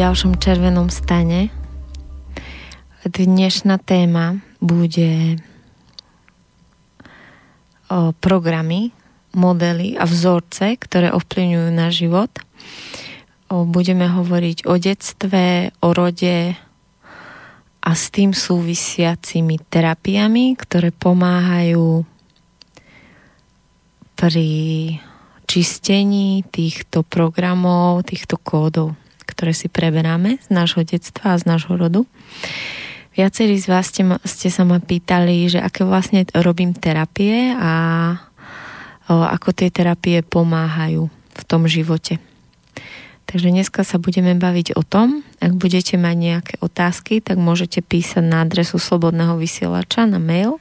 ďalšom červenom stane. Dnešná téma bude o programy, modely a vzorce, ktoré ovplyvňujú náš život. O, budeme hovoriť o detstve, o rode a s tým súvisiacimi terapiami, ktoré pomáhajú pri čistení týchto programov, týchto kódov, ktoré si preberáme z nášho detstva a z nášho rodu. Viacerí z vás ste, ste sa ma pýtali, že aké vlastne robím terapie a o, ako tie terapie pomáhajú v tom živote. Takže dneska sa budeme baviť o tom. Ak budete mať nejaké otázky, tak môžete písať na adresu Slobodného vysielača na mail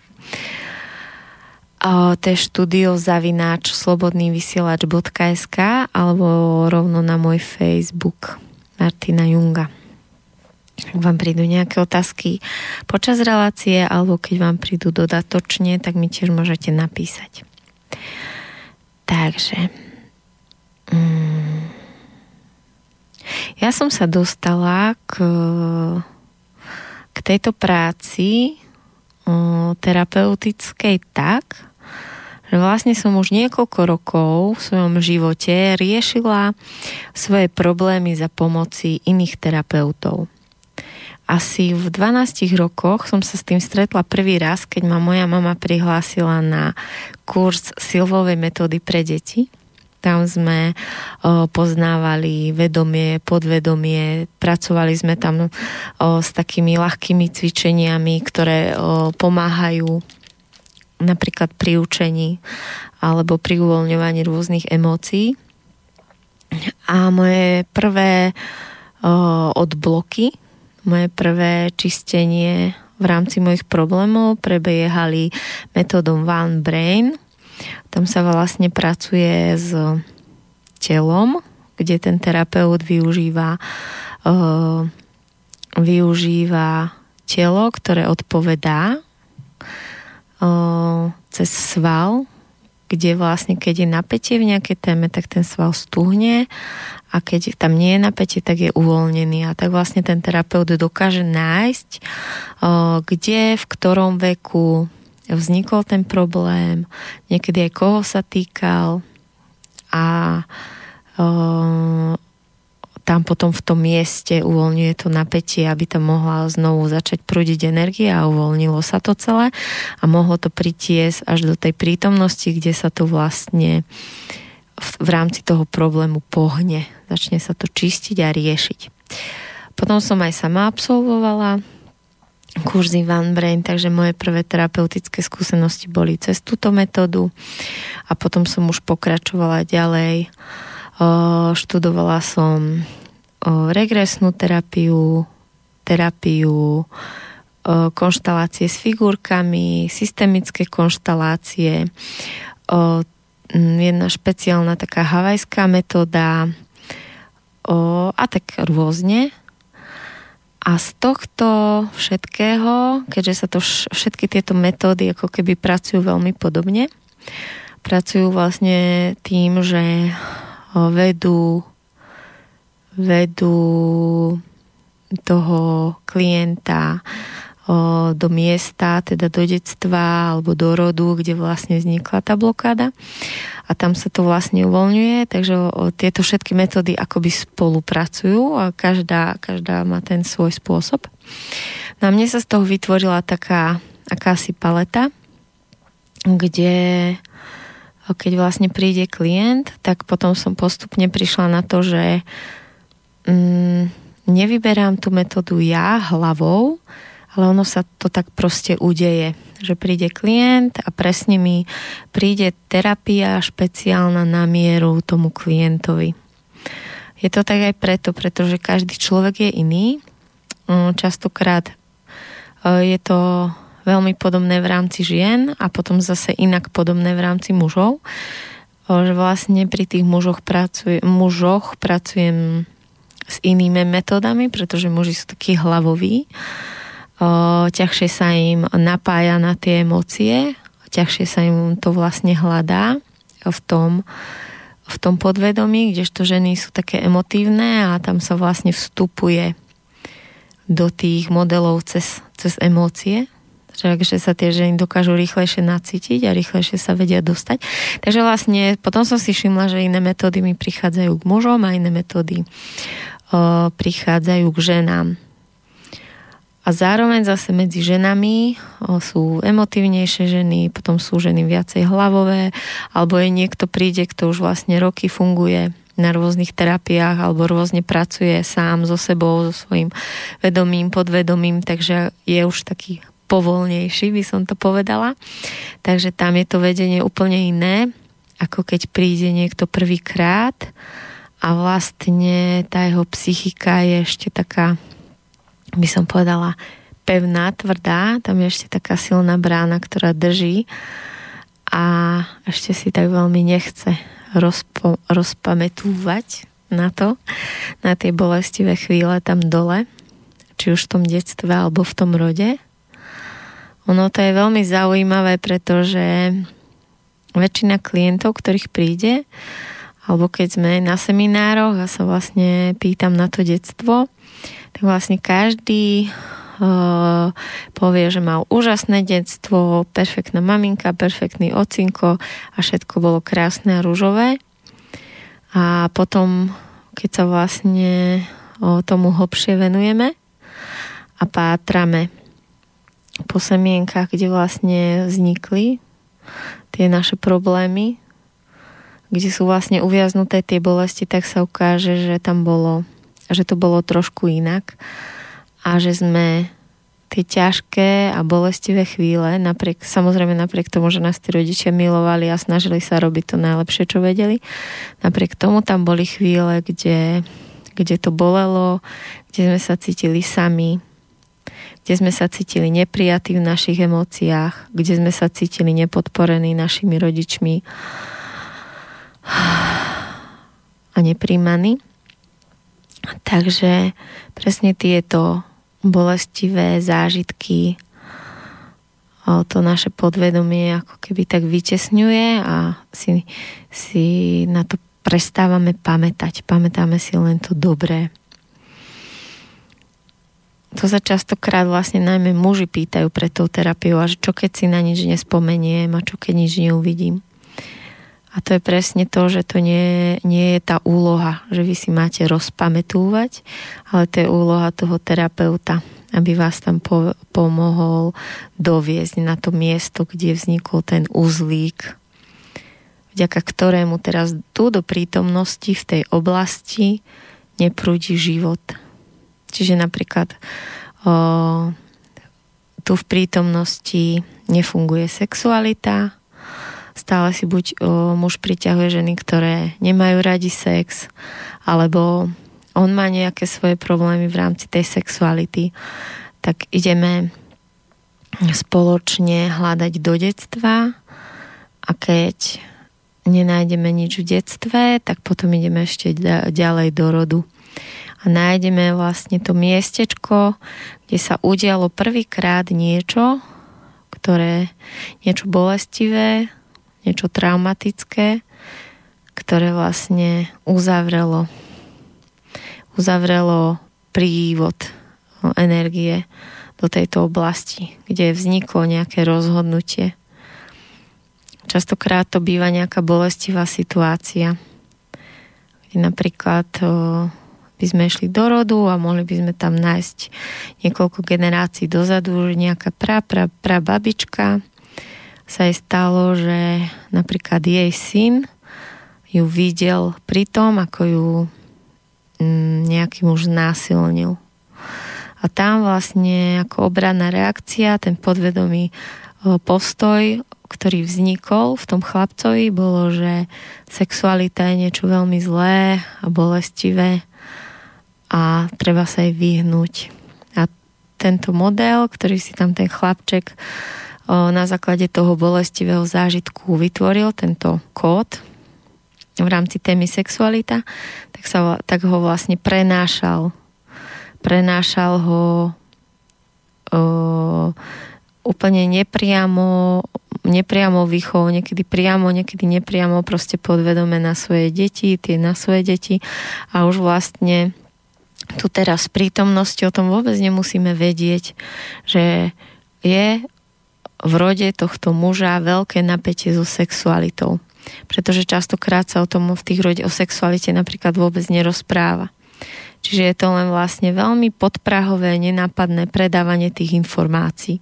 to je štúdio zavináč slobodnývysielač.sk alebo rovno na môj Facebook Martina Junga. Ak vám prídu nejaké otázky počas relácie alebo keď vám prídu dodatočne, tak mi tiež môžete napísať. Takže mm, ja som sa dostala k, k tejto práci terapeutickej tak, že vlastne som už niekoľko rokov v svojom živote riešila svoje problémy za pomoci iných terapeutov. Asi v 12 rokoch som sa s tým stretla prvý raz, keď ma moja mama prihlásila na kurz silvovej metódy pre deti. Tam sme poznávali vedomie, podvedomie, pracovali sme tam s takými ľahkými cvičeniami, ktoré pomáhajú napríklad pri učení alebo pri uvoľňovaní rôznych emócií. A moje prvé o, odbloky, moje prvé čistenie v rámci mojich problémov prebiehali metódom One Brain. Tam sa vlastne pracuje s telom, kde ten terapeut využíva, o, využíva telo, ktoré odpovedá cez sval, kde vlastne keď je napätie v nejakej téme, tak ten sval stuhne a keď tam nie je napätie, tak je uvoľnený. A tak vlastne ten terapeut dokáže nájsť, kde, v ktorom veku vznikol ten problém, niekedy aj koho sa týkal a tam potom v tom mieste uvoľňuje to napätie, aby tam mohla znovu začať prúdiť energia a uvoľnilo sa to celé a mohlo to pritiesť až do tej prítomnosti, kde sa to vlastne v, v rámci toho problému pohne. Začne sa to čistiť a riešiť. Potom som aj sama absolvovala kurzy Van Brain, takže moje prvé terapeutické skúsenosti boli cez túto metódu a potom som už pokračovala ďalej. Študovala som regresnú terapiu, terapiu konštalácie s figurkami, systemické konštalácie, jedna špeciálna taká havajská metóda a tak rôzne. A z tohto všetkého, keďže sa to všetky tieto metódy ako keby pracujú veľmi podobne, pracujú vlastne tým, že vedú vedú toho klienta do miesta, teda do detstva alebo do rodu, kde vlastne vznikla tá blokáda a tam sa to vlastne uvoľňuje, takže tieto všetky metódy akoby spolupracujú a každá, každá má ten svoj spôsob. No a mne sa z toho vytvorila taká akási paleta, kde keď vlastne príde klient, tak potom som postupne prišla na to, že mm, nevyberám tú metódu ja hlavou, ale ono sa to tak proste udeje, že príde klient a presne mi príde terapia špeciálna na mieru tomu klientovi. Je to tak aj preto, pretože každý človek je iný. Mm, častokrát e, je to veľmi podobné v rámci žien a potom zase inak podobné v rámci mužov. Že vlastne pri tých mužoch, pracuj, mužoch pracujem s inými metódami, pretože muži sú takí hlavoví. O, ťažšie sa im napája na tie emócie, ťažšie sa im to vlastne hľadá v tom, v tom podvedomí, kdežto ženy sú také emotívne a tam sa vlastne vstupuje do tých modelov cez, cez emócie, takže sa tie ženy dokážu rýchlejšie nacítiť a rýchlejšie sa vedia dostať. Takže vlastne potom som si všimla, že iné metódy mi prichádzajú k mužom a iné metódy prichádzajú k ženám. A zároveň zase medzi ženami o, sú emotívnejšie ženy, potom sú ženy viacej hlavové, alebo je niekto príde, kto už vlastne roky funguje na rôznych terapiách alebo rôzne pracuje sám so sebou, so svojím vedomím, podvedomím, takže je už taký povolnejší, by som to povedala. Takže tam je to vedenie úplne iné, ako keď príde niekto prvýkrát a vlastne tá jeho psychika je ešte taká, by som povedala, pevná, tvrdá, tam je ešte taká silná brána, ktorá drží a ešte si tak veľmi nechce rozpo, rozpamätúvať na to, na tie bolestivé chvíle tam dole, či už v tom detstve alebo v tom rode. Ono to je veľmi zaujímavé, pretože väčšina klientov, ktorých príde, alebo keď sme na seminároch a sa vlastne pýtam na to detstvo, tak vlastne každý uh, povie, že mal úžasné detstvo, perfektná maminka, perfektný ocinko a všetko bolo krásne a rúžové. A potom, keď sa vlastne o tomu hlbšie venujeme a pátrame po semienkach, kde vlastne vznikli tie naše problémy, kde sú vlastne uviaznuté tie bolesti, tak sa ukáže, že tam bolo, že to bolo trošku inak a že sme tie ťažké a bolestivé chvíle, napriek, samozrejme napriek tomu, že nás tí rodičia milovali a snažili sa robiť to najlepšie, čo vedeli, napriek tomu tam boli chvíle, kde, kde to bolelo, kde sme sa cítili sami, kde sme sa cítili neprijatí v našich emóciách, kde sme sa cítili nepodporení našimi rodičmi a nepríjmaní. Takže presne tieto bolestivé zážitky to naše podvedomie ako keby tak vytesňuje a si, si na to prestávame pamätať. Pamätáme si len to dobré to sa častokrát vlastne najmä muži pýtajú pre tou terapiou a čo keď si na nič nespomeniem a čo keď nič neuvidím. A to je presne to, že to nie, nie je tá úloha, že vy si máte rozpamätúvať, ale to je úloha toho terapeuta, aby vás tam po, pomohol doviezť na to miesto, kde vznikol ten uzlík, vďaka ktorému teraz tu do prítomnosti v tej oblasti neprúdi život. Čiže napríklad o, tu v prítomnosti nefunguje sexualita, stále si buď o, muž priťahuje ženy, ktoré nemajú radi sex, alebo on má nejaké svoje problémy v rámci tej sexuality, tak ideme spoločne hľadať do detstva a keď nenájdeme nič v detstve, tak potom ideme ešte ďalej do rodu. A nájdeme vlastne to miestečko, kde sa udialo prvýkrát niečo, ktoré, niečo bolestivé, niečo traumatické, ktoré vlastne uzavrelo uzavrelo prívod energie do tejto oblasti, kde vzniklo nejaké rozhodnutie. Častokrát to býva nejaká bolestivá situácia, kde napríklad by sme išli do rodu a mohli by sme tam nájsť niekoľko generácií dozadu, že nejaká pra, pra, pra babička sa jej stalo, že napríklad jej syn ju videl pri tom, ako ju mm, nejaký muž znásilnil. A tam vlastne ako obranná reakcia, ten podvedomý postoj, ktorý vznikol v tom chlapcovi, bolo, že sexualita je niečo veľmi zlé a bolestivé a treba sa jej vyhnúť. A tento model, ktorý si tam ten chlapček na základe toho bolestivého zážitku vytvoril, tento kód v rámci témy sexualita, tak, sa, tak ho vlastne prenášal. Prenášal ho o, úplne nepriamo, nepriamo výchovou, niekedy priamo, niekedy nepriamo proste podvedome na svoje deti, tie na svoje deti a už vlastne tu teraz prítomnosti o tom vôbec nemusíme vedieť, že je v rode tohto muža veľké napätie so sexualitou. Pretože častokrát sa o tom v tých rode o sexualite napríklad vôbec nerozpráva. Čiže je to len vlastne veľmi podprahové, nenápadné predávanie tých informácií.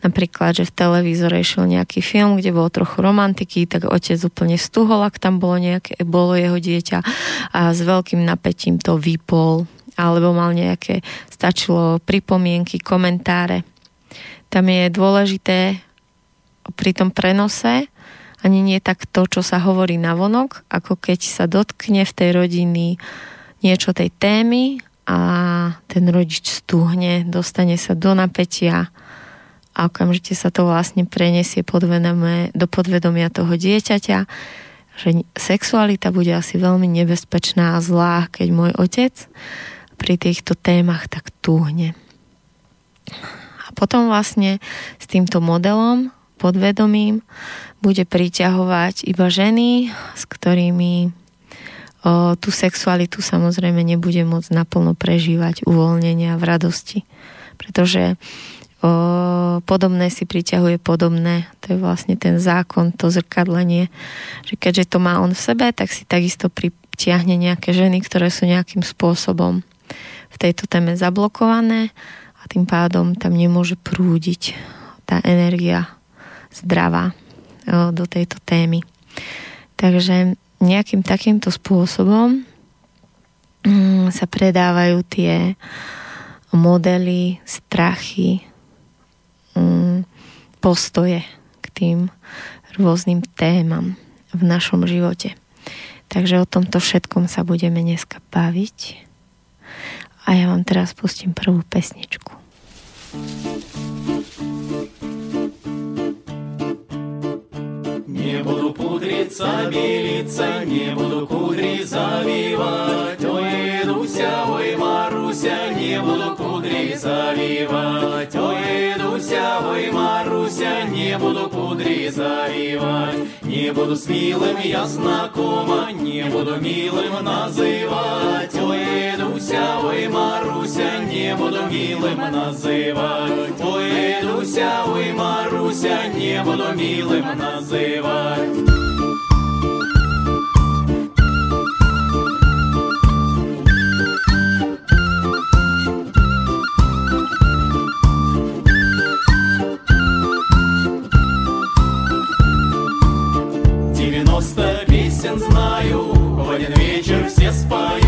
Napríklad, že v televízore išiel nejaký film, kde bolo trochu romantiky, tak otec úplne stuhol, ak tam bolo, nejaké, bolo jeho dieťa a s veľkým napätím to vypol alebo mal nejaké, stačilo pripomienky, komentáre. Tam je dôležité pri tom prenose ani nie tak to, čo sa hovorí na vonok, ako keď sa dotkne v tej rodiny niečo tej témy a ten rodič stúhne, dostane sa do napätia a okamžite sa to vlastne prenesie podvedome, do podvedomia toho dieťaťa, že sexualita bude asi veľmi nebezpečná a zlá, keď môj otec pri týchto témach tak túhne. Potom vlastne s týmto modelom podvedomím bude priťahovať iba ženy, s ktorými o, tú sexualitu samozrejme nebude môcť naplno prežívať uvoľnenia v radosti. Pretože o, podobné si priťahuje podobné. To je vlastne ten zákon, to zrkadlenie, že keďže to má on v sebe, tak si takisto pritiahne nejaké ženy, ktoré sú nejakým spôsobom v tejto téme zablokované a tým pádom tam nemôže prúdiť tá energia zdravá do tejto témy. Takže nejakým takýmto spôsobom mm, sa predávajú tie modely, strachy, mm, postoje k tým rôznym témam v našom živote. Takže o tomto všetkom sa budeme dneska baviť. A ja vám teraz pustím prvú pesničku. Не буду пудриться, белиться, не буду кудри завивать. Ой, Дуся, ой, Маруся, не буду кудри завивать. Ой, Дуся, ой, Маруся, не буду кудри завивать. Не буду с милым я знакома, не буду милым называть. Ой, Дуся, ой, Маруся, не буду милым называть. Ой, Дуся, ой, Маруся, не буду милым называть. Песен знаю, в один вечер все спою.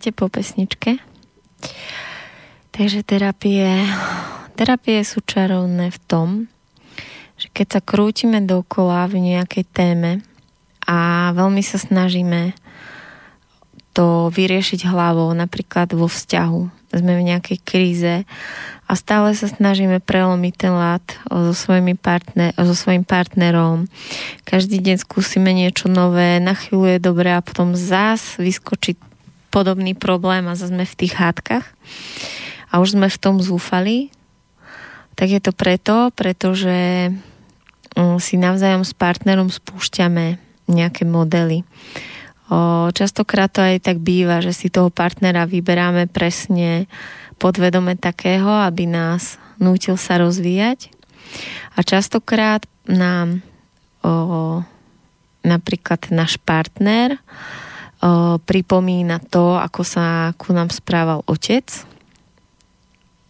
Vítajte po pesničke. Takže terapie, terapie sú čarovné v tom, že keď sa krútime dokola v nejakej téme a veľmi sa snažíme to vyriešiť hlavou, napríklad vo vzťahu, sme v nejakej kríze a stále sa snažíme prelomiť ten lát so, svojimi partner, so svojim partnerom. Každý deň skúsime niečo nové, na chvíľu je dobré a potom zás vyskočí podobný problém a zase sme v tých hádkach a už sme v tom zúfali, tak je to preto, pretože mm, si navzájom s partnerom spúšťame nejaké modely. Častokrát to aj tak býva, že si toho partnera vyberáme presne podvedome takého, aby nás nútil sa rozvíjať. A častokrát nám o, napríklad náš partner pripomína to, ako sa ku nám správal otec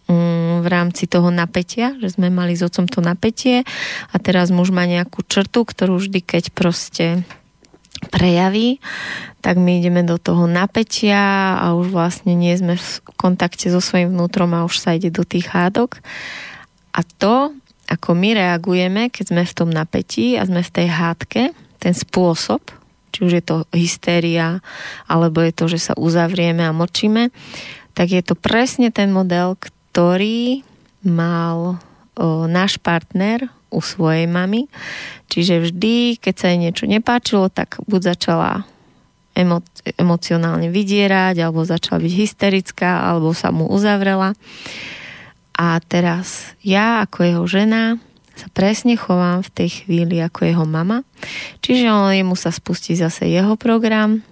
mm, v rámci toho napätia, že sme mali s otcom to napätie a teraz muž má nejakú črtu, ktorú vždy, keď proste prejaví, tak my ideme do toho napätia a už vlastne nie sme v kontakte so svojím vnútrom a už sa ide do tých hádok. A to, ako my reagujeme, keď sme v tom napätí a sme v tej hádke, ten spôsob, či už je to hystéria, alebo je to, že sa uzavrieme a močíme, tak je to presne ten model, ktorý mal o, náš partner u svojej mamy. Čiže vždy, keď sa jej niečo nepáčilo, tak buď začala emo- emocionálne vydierať, alebo začala byť hysterická, alebo sa mu uzavrela. A teraz ja ako jeho žena sa presne chovám v tej chvíli ako jeho mama. Čiže on, jemu sa spustí zase jeho program,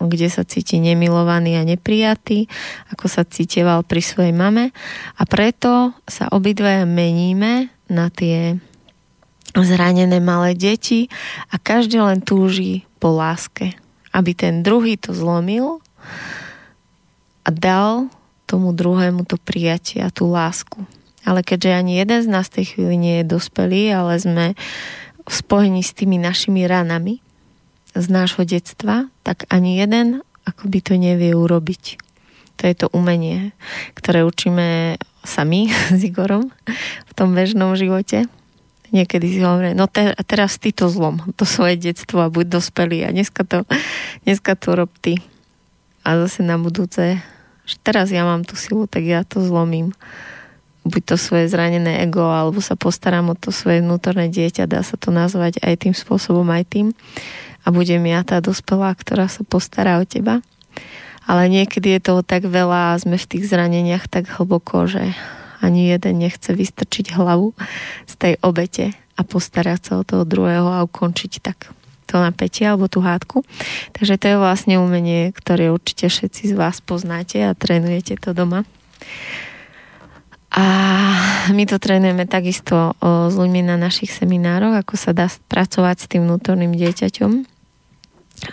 kde sa cíti nemilovaný a neprijatý, ako sa cítieval pri svojej mame. A preto sa obidvaja meníme na tie zranené malé deti a každý len túži po láske aby ten druhý to zlomil a dal tomu druhému to prijatie a tú lásku. Ale keďže ani jeden z nás tej chvíli nie je dospelý, ale sme v spojení s tými našimi ranami z nášho detstva, tak ani jeden akoby to nevie urobiť. To je to umenie, ktoré učíme sami s Igorom v tom bežnom živote niekedy si hovorím, no te, teraz ty to zlom, to svoje detstvo a buď dospelý a dneska to, dneska to rob ty. A zase na budúce, že teraz ja mám tú silu, tak ja to zlomím. Buď to svoje zranené ego, alebo sa postaram o to svoje vnútorné dieťa, dá sa to nazvať aj tým spôsobom, aj tým. A budem ja tá dospelá, ktorá sa postará o teba. Ale niekedy je toho tak veľa a sme v tých zraneniach tak hlboko, že ani jeden nechce vystrčiť hlavu z tej obete a postarať sa o toho druhého a ukončiť tak to napätie alebo tú hádku. Takže to je vlastne umenie, ktoré určite všetci z vás poznáte a trénujete to doma. A my to trénujeme takisto s ľuďmi na našich seminároch, ako sa dá pracovať s tým vnútorným dieťaťom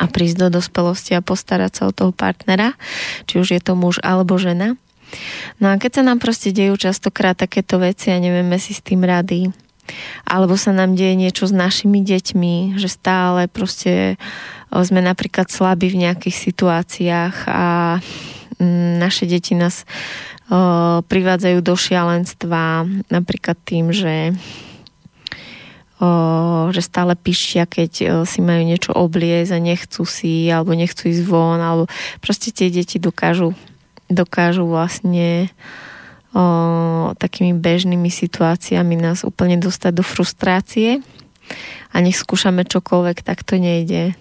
a prísť do dospelosti a postarať sa o toho partnera, či už je to muž alebo žena. No a keď sa nám proste dejú častokrát takéto veci a nevieme si s tým rady, alebo sa nám deje niečo s našimi deťmi, že stále proste sme napríklad slabí v nejakých situáciách a mm, naše deti nás privádzajú do šialenstva napríklad tým, že že stále píšia, keď si majú niečo obliezť a nechcú si, alebo nechcú ísť von, alebo proste tie deti dokážu dokážu vlastne takými bežnými situáciami nás úplne dostať do frustrácie a nech skúšame čokoľvek, tak to nejde.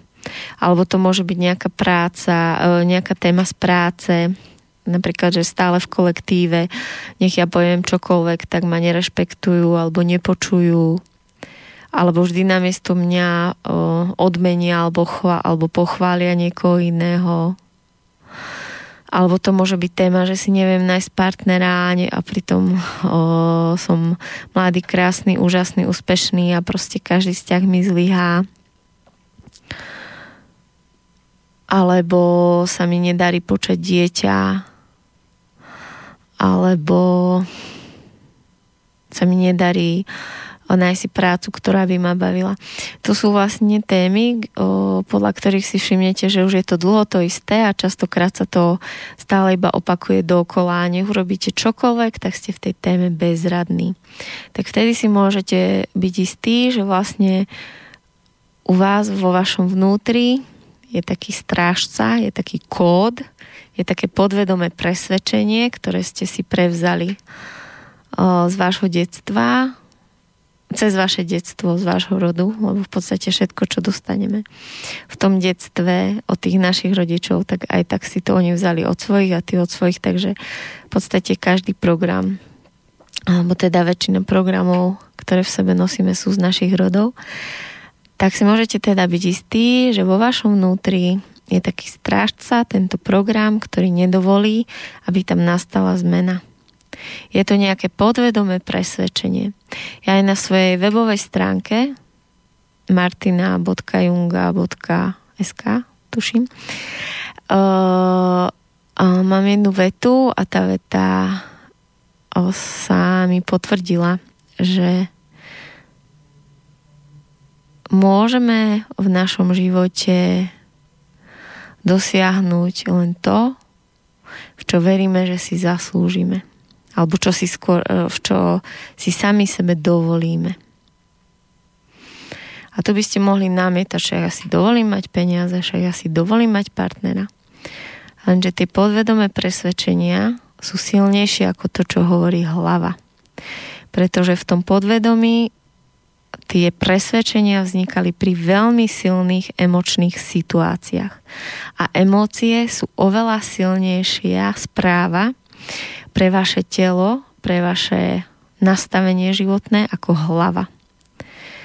Alebo to môže byť nejaká práca, nejaká téma z práce, napríklad, že stále v kolektíve, nech ja poviem čokoľvek, tak ma nerešpektujú alebo nepočujú. Alebo vždy namiesto mňa odmenia alebo, chva, alebo pochvália niekoho iného. Alebo to môže byť téma, že si neviem nájsť partnera a pritom o, som mladý, krásny, úžasný, úspešný a proste každý vzťah mi zlyhá. Alebo sa mi nedarí počať dieťa, alebo sa mi nedarí nájsť si prácu, ktorá by ma bavila. To sú vlastne témy, o, podľa ktorých si všimnete, že už je to dlho to isté a častokrát sa to stále iba opakuje dokola a nech urobíte čokoľvek, tak ste v tej téme bezradní. Tak vtedy si môžete byť istí, že vlastne u vás vo vašom vnútri je taký strážca, je taký kód, je také podvedomé presvedčenie, ktoré ste si prevzali z vášho detstva, cez vaše detstvo, z vášho rodu, lebo v podstate všetko, čo dostaneme v tom detstve od tých našich rodičov, tak aj tak si to oni vzali od svojich a ty od svojich, takže v podstate každý program, alebo teda väčšina programov, ktoré v sebe nosíme, sú z našich rodov, tak si môžete teda byť istí, že vo vašom vnútri je taký strážca, tento program, ktorý nedovolí, aby tam nastala zmena. Je to nejaké podvedomé presvedčenie. Ja aj na svojej webovej stránke martina.junga.sk tuším, uh, uh, mám jednu vetu a tá veta sa mi potvrdila, že môžeme v našom živote dosiahnuť len to, v čo veríme, že si zaslúžime alebo čo si skôr, e, v čo si sami sebe dovolíme. A tu by ste mohli namietať, že ja si dovolím mať peniaze, že ja si dovolím mať partnera. Lenže tie podvedomé presvedčenia sú silnejšie ako to, čo hovorí hlava. Pretože v tom podvedomí tie presvedčenia vznikali pri veľmi silných emočných situáciách. A emócie sú oveľa silnejšia správa pre vaše telo, pre vaše nastavenie životné ako hlava.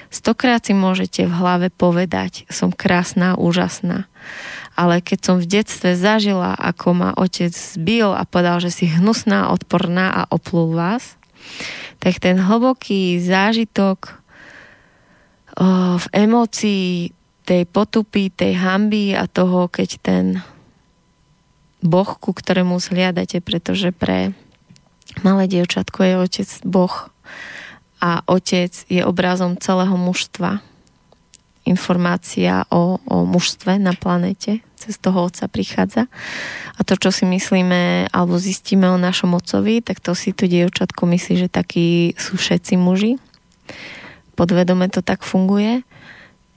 Stokrát si môžete v hlave povedať, som krásna, úžasná. Ale keď som v detstve zažila, ako ma otec zbil a povedal, že si hnusná, odporná a oplul vás, tak ten hlboký zážitok v emócii tej potupy, tej hamby a toho, keď ten Boh, ku ktorému zhliadate, pretože pre malé dievčatko je otec Boh a otec je obrazom celého mužstva. Informácia o, o mužstve na planete cez toho otca prichádza. A to, čo si myslíme alebo zistíme o našom otcovi, tak to si to dievčatko myslí, že takí sú všetci muži. Podvedome to tak funguje.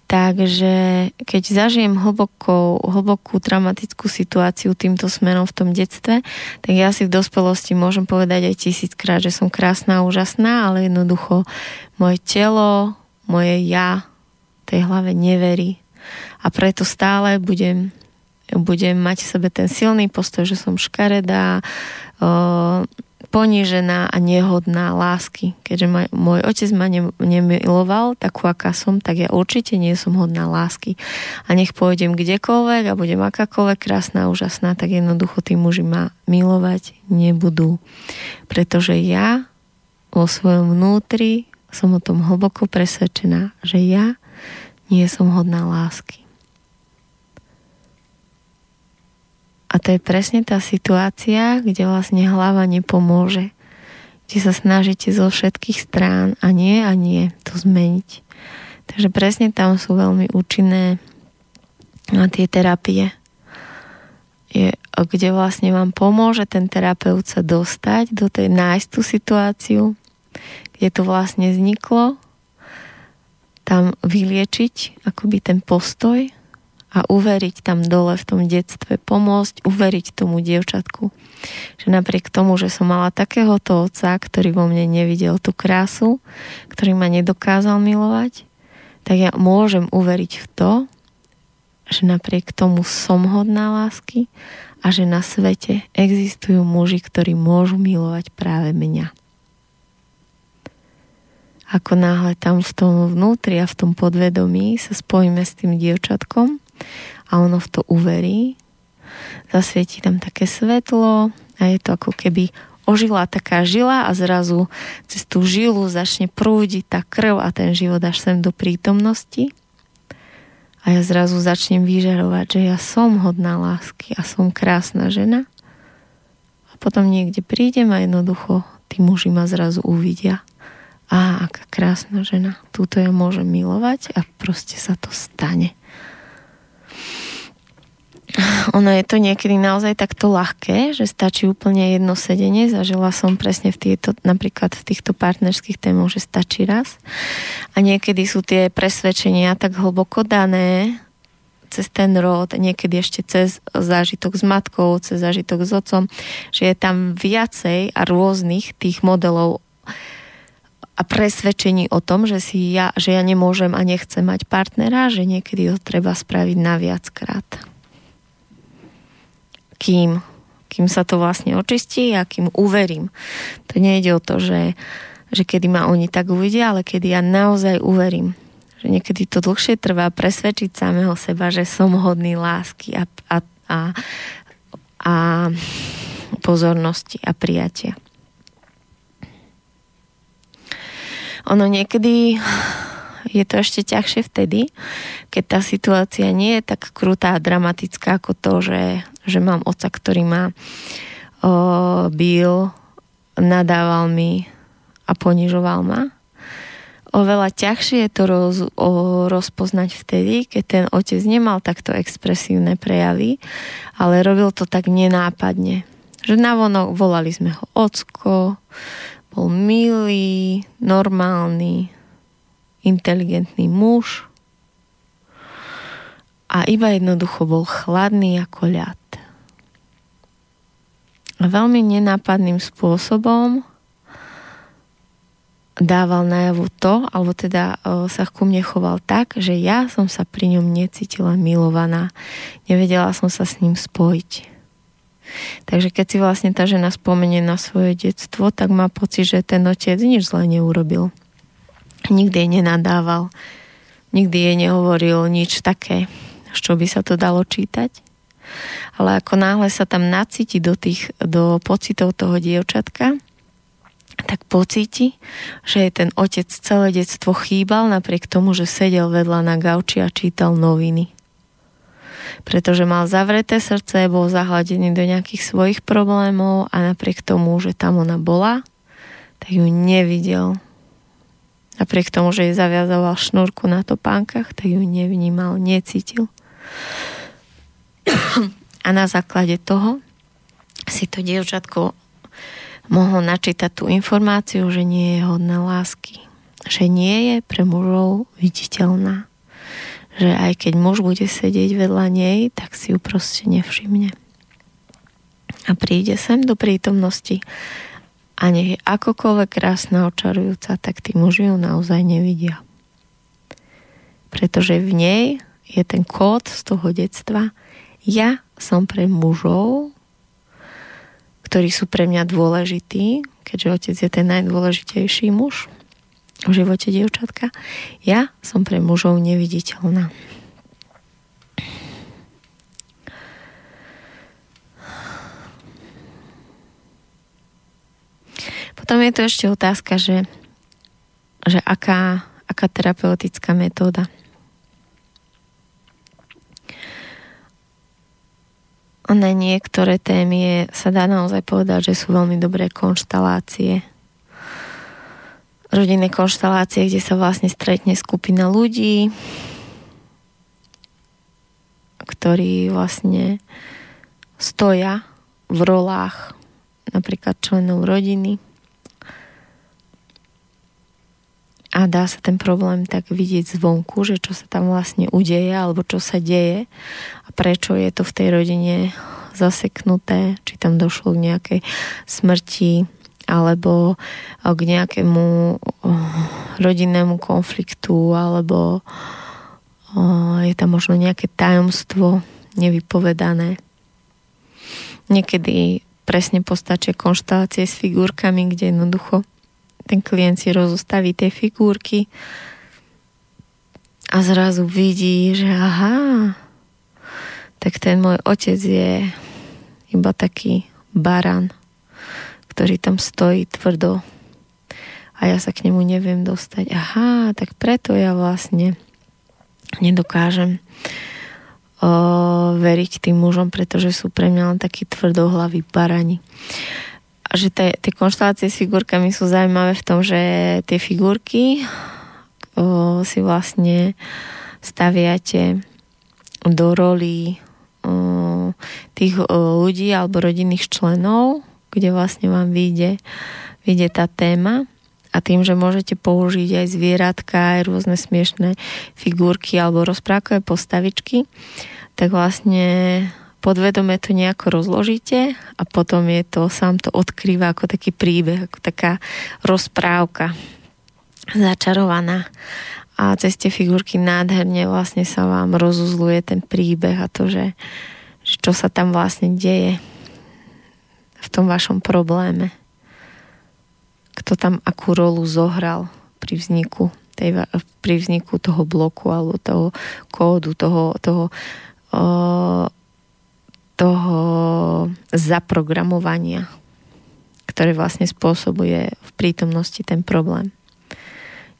Takže keď zažijem hlbokú, hlbokú traumatickú situáciu týmto smerom v tom detstve, tak ja si v dospelosti môžem povedať aj tisíckrát, že som krásna a úžasná, ale jednoducho moje telo, moje ja tej hlave neverí. A preto stále budem, budem mať v sebe ten silný postoj, že som škaredá, ponížená a nehodná lásky. Keďže môj, môj otec ma ne, nemiloval takú, aká som, tak ja určite nie som hodná lásky. A nech pôjdem kdekoľvek a budem akákoľvek krásna úžasná, tak jednoducho tí muži ma milovať nebudú. Pretože ja vo svojom vnútri som o tom hlboko presvedčená, že ja nie som hodná lásky. A to je presne tá situácia, kde vlastne hlava nepomôže. Kde sa snažíte zo všetkých strán a nie a nie to zmeniť. Takže presne tam sú veľmi účinné tie terapie. Je, kde vlastne vám pomôže ten terapeut sa dostať do tej, nájsť tú situáciu, kde to vlastne vzniklo, tam vyliečiť akoby ten postoj a uveriť tam dole v tom detstve, pomôcť uveriť tomu dievčatku. Že napriek tomu, že som mala takéhoto otca, ktorý vo mne nevidel tú krásu, ktorý ma nedokázal milovať, tak ja môžem uveriť v to, že napriek tomu som hodná lásky a že na svete existujú muži, ktorí môžu milovať práve mňa. Ako náhle tam v tom vnútri a v tom podvedomí sa spojíme s tým dievčatkom, a ono v to uverí, zasvieti tam také svetlo a je to ako keby ožila taká žila a zrazu cez tú žilu začne prúdiť tá krv a ten život až sem do prítomnosti. A ja zrazu začnem vyžarovať, že ja som hodná lásky a som krásna žena. A potom niekde prídem a jednoducho tí muži ma zrazu uvidia a aká krásna žena, túto ja môžem milovať a proste sa to stane. Ono je to niekedy naozaj takto ľahké, že stačí úplne jedno sedenie. Zažila som presne v tieto, napríklad v týchto partnerských témoch, že stačí raz. A niekedy sú tie presvedčenia tak hlboko dané, cez ten rod, niekedy ešte cez zážitok s matkou, cez zážitok s otcom, že je tam viacej a rôznych tých modelov a presvedčení o tom, že, si ja, že ja nemôžem a nechcem mať partnera, že niekedy ho treba spraviť na viackrát. Kým, kým sa to vlastne očistí a kým uverím. To nejde o to, že, že kedy ma oni tak uvidia, ale kedy ja naozaj uverím. Že niekedy to dlhšie trvá presvedčiť samého seba, že som hodný lásky a, a, a, a pozornosti a prijatia. Ono niekedy je to ešte ťažšie vtedy, keď tá situácia nie je tak krutá a dramatická ako to, že, že mám oca, ktorý ma o, bil, nadával mi a ponižoval ma. Oveľa ťažšie je to roz, o, rozpoznať vtedy, keď ten otec nemal takto expresívne prejavy, ale robil to tak nenápadne. Že navonok volali sme ho ocko, bol milý, normálny, inteligentný muž a iba jednoducho bol chladný ako ľad. Veľmi nenápadným spôsobom dával najavo to, alebo teda sa ku mne choval tak, že ja som sa pri ňom necítila milovaná. Nevedela som sa s ním spojiť. Takže keď si vlastne tá žena spomenie na svoje detstvo, tak má pocit, že ten otec nič zle neurobil. Nikdy jej nenadával, nikdy jej nehovoril nič také, z čo by sa to dalo čítať. Ale ako náhle sa tam nacíti do, tých, do pocitov toho dievčatka, tak pocíti, že je ten otec celé detstvo chýbal napriek tomu, že sedel vedľa na gauči a čítal noviny pretože mal zavreté srdce, bol zahladený do nejakých svojich problémov a napriek tomu, že tam ona bola, tak ju nevidel. Napriek tomu, že jej zaviazoval šnúrku na topánkach, tak ju nevnímal, necítil. A na základe toho si to dievčatko mohlo načítať tú informáciu, že nie je hodná lásky. Že nie je pre mužov viditeľná že aj keď muž bude sedieť vedľa nej, tak si ju proste nevšimne. A príde sem do prítomnosti a nech je akokoľvek krásna, očarujúca, tak tí muži ju naozaj nevidia. Pretože v nej je ten kód z toho detstva. Ja som pre mužov, ktorí sú pre mňa dôležití, keďže otec je ten najdôležitejší muž, v živote dievčatka. Ja som pre mužov neviditeľná. Potom je tu ešte otázka, že, že aká, aká terapeutická metóda. Na niektoré témy sa dá naozaj povedať, že sú veľmi dobré konštalácie. Rodinné konštalácie, kde sa vlastne stretne skupina ľudí, ktorí vlastne stoja v rolách napríklad členov rodiny a dá sa ten problém tak vidieť zvonku, že čo sa tam vlastne udeje alebo čo sa deje a prečo je to v tej rodine zaseknuté, či tam došlo k nejakej smrti alebo eh, k nejakému eh, rodinnému konfliktu alebo eh, je tam možno nejaké tajomstvo nevypovedané. Niekedy presne postačia konštalácie s figurkami, kde jednoducho ten klient si rozostaví tie figurky a zrazu vidí, že aha, tak ten môj otec je iba taký baran ktorý tam stojí tvrdo a ja sa k nemu neviem dostať. Aha, tak preto ja vlastne nedokážem o, veriť tým mužom, pretože sú pre mňa len takí tvrdohlaví barani. Že tie, tie konštelácie s figurkami sú zaujímavé v tom, že tie figurky o, si vlastne staviate do roli o, tých o, ľudí alebo rodinných členov, kde vlastne vám vyjde, vyjde tá téma. A tým, že môžete použiť aj zvieratka, aj rôzne smiešné figurky alebo rozprávkové postavičky, tak vlastne podvedome to nejako rozložíte a potom je to, sám to odkrýva ako taký príbeh, ako taká rozprávka začarovaná a cez tie figurky nádherne vlastne sa vám rozuzluje ten príbeh a to, že, že čo sa tam vlastne deje v tom vašom probléme. Kto tam akú rolu zohral pri vzniku, tej, pri vzniku toho bloku alebo toho kódu, toho, toho o, toho zaprogramovania, ktoré vlastne spôsobuje v prítomnosti ten problém.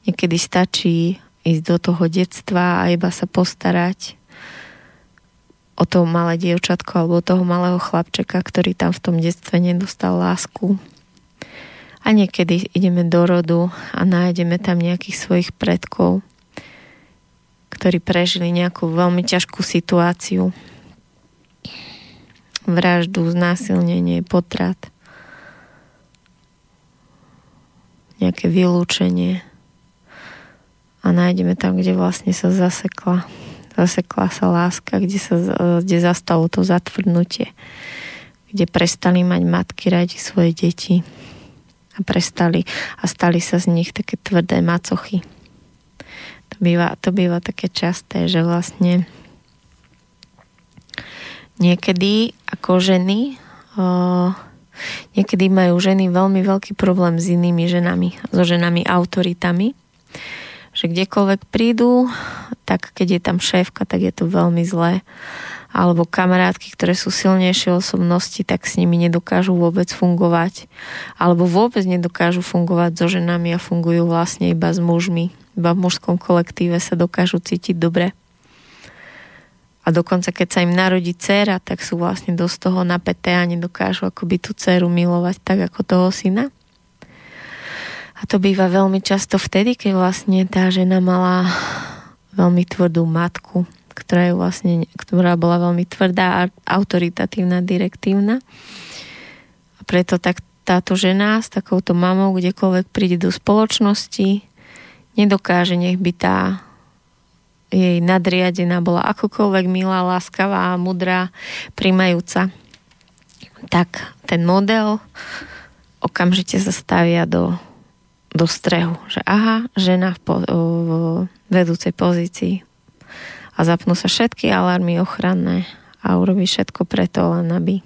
Niekedy stačí ísť do toho detstva a iba sa postarať o to malé dievčatko alebo toho malého chlapčeka, ktorý tam v tom detstve nedostal lásku. A niekedy ideme do rodu a nájdeme tam nejakých svojich predkov, ktorí prežili nejakú veľmi ťažkú situáciu vraždu, znásilnenie, potrat, nejaké vylúčenie. A nájdeme tam, kde vlastne sa zasekla. Zasekla sa láska, kde, sa, kde zastalo to zatvrdnutie, kde prestali mať matky radi svoje deti. A prestali a stali sa z nich také tvrdé macochy. To býva, to býva také časté, že vlastne niekedy ako ženy o, niekedy majú ženy veľmi veľký problém s inými ženami, so ženami autoritami, že kdekoľvek prídu, tak keď je tam šéfka, tak je to veľmi zlé. Alebo kamarátky, ktoré sú silnejšie osobnosti, tak s nimi nedokážu vôbec fungovať. Alebo vôbec nedokážu fungovať so ženami a fungujú vlastne iba s mužmi. Iba v mužskom kolektíve sa dokážu cítiť dobre a dokonca keď sa im narodí dcera, tak sú vlastne dosť toho napäté a nedokážu akoby tú dceru milovať tak ako toho syna. A to býva veľmi často vtedy, keď vlastne tá žena mala veľmi tvrdú matku, ktorá, je vlastne, ktorá bola veľmi tvrdá autoritatívna, direktívna. A preto tak táto žena s takouto mamou, kdekoľvek príde do spoločnosti, nedokáže, nech by tá jej nadriadená bola akokoľvek milá, láskavá, mudrá, primajúca, tak ten model okamžite sa stavia do, do strehu, že aha, žena v, po, v vedúcej pozícii. A zapnú sa všetky alarmy ochranné a urobí všetko preto, len aby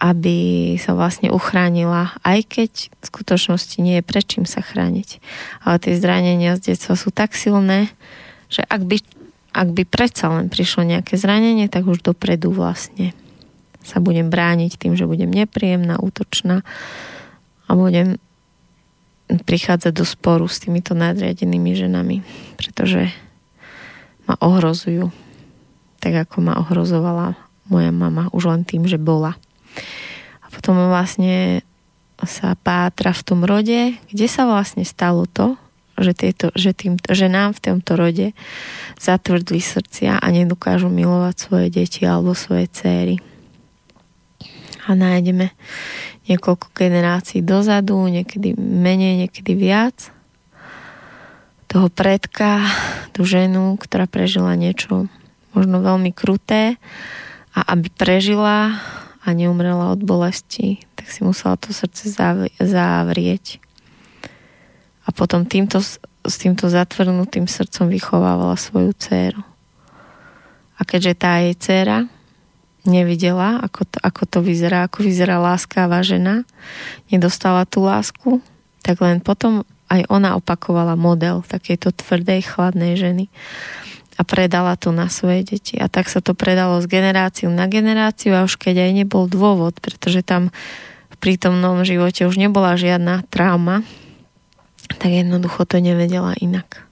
aby sa vlastne uchránila, aj keď v skutočnosti nie je prečím sa chrániť. Ale tie zranenia z detstva sú tak silné, že ak by, ak by predsa len prišlo nejaké zranenie, tak už dopredu vlastne sa budem brániť tým, že budem nepríjemná, útočná a budem prichádzať do sporu s týmito nadriadenými ženami, pretože ma ohrozujú tak, ako ma ohrozovala moja mama už len tým, že bola. Potom vlastne sa pátra v tom rode, kde sa vlastne stalo to, že, tieto, že, tým, že nám v tomto rode zatvrdli srdcia a nedokážu milovať svoje deti alebo svoje céry. A nájdeme niekoľko generácií dozadu, niekedy menej, niekedy viac toho predka, tú ženu, ktorá prežila niečo možno veľmi kruté a aby prežila, a neumrela od bolesti, tak si musela to srdce zavrieť. A potom týmto, s týmto zatvrnutým srdcom vychovávala svoju dceru. A keďže tá jej dcera nevidela, ako to, ako to vyzerá, ako vyzerá láskavá žena, nedostala tú lásku, tak len potom aj ona opakovala model takejto tvrdej, chladnej ženy a predala to na svoje deti. A tak sa to predalo z generáciu na generáciu a už keď aj nebol dôvod, pretože tam v prítomnom živote už nebola žiadna trauma, tak jednoducho to nevedela inak.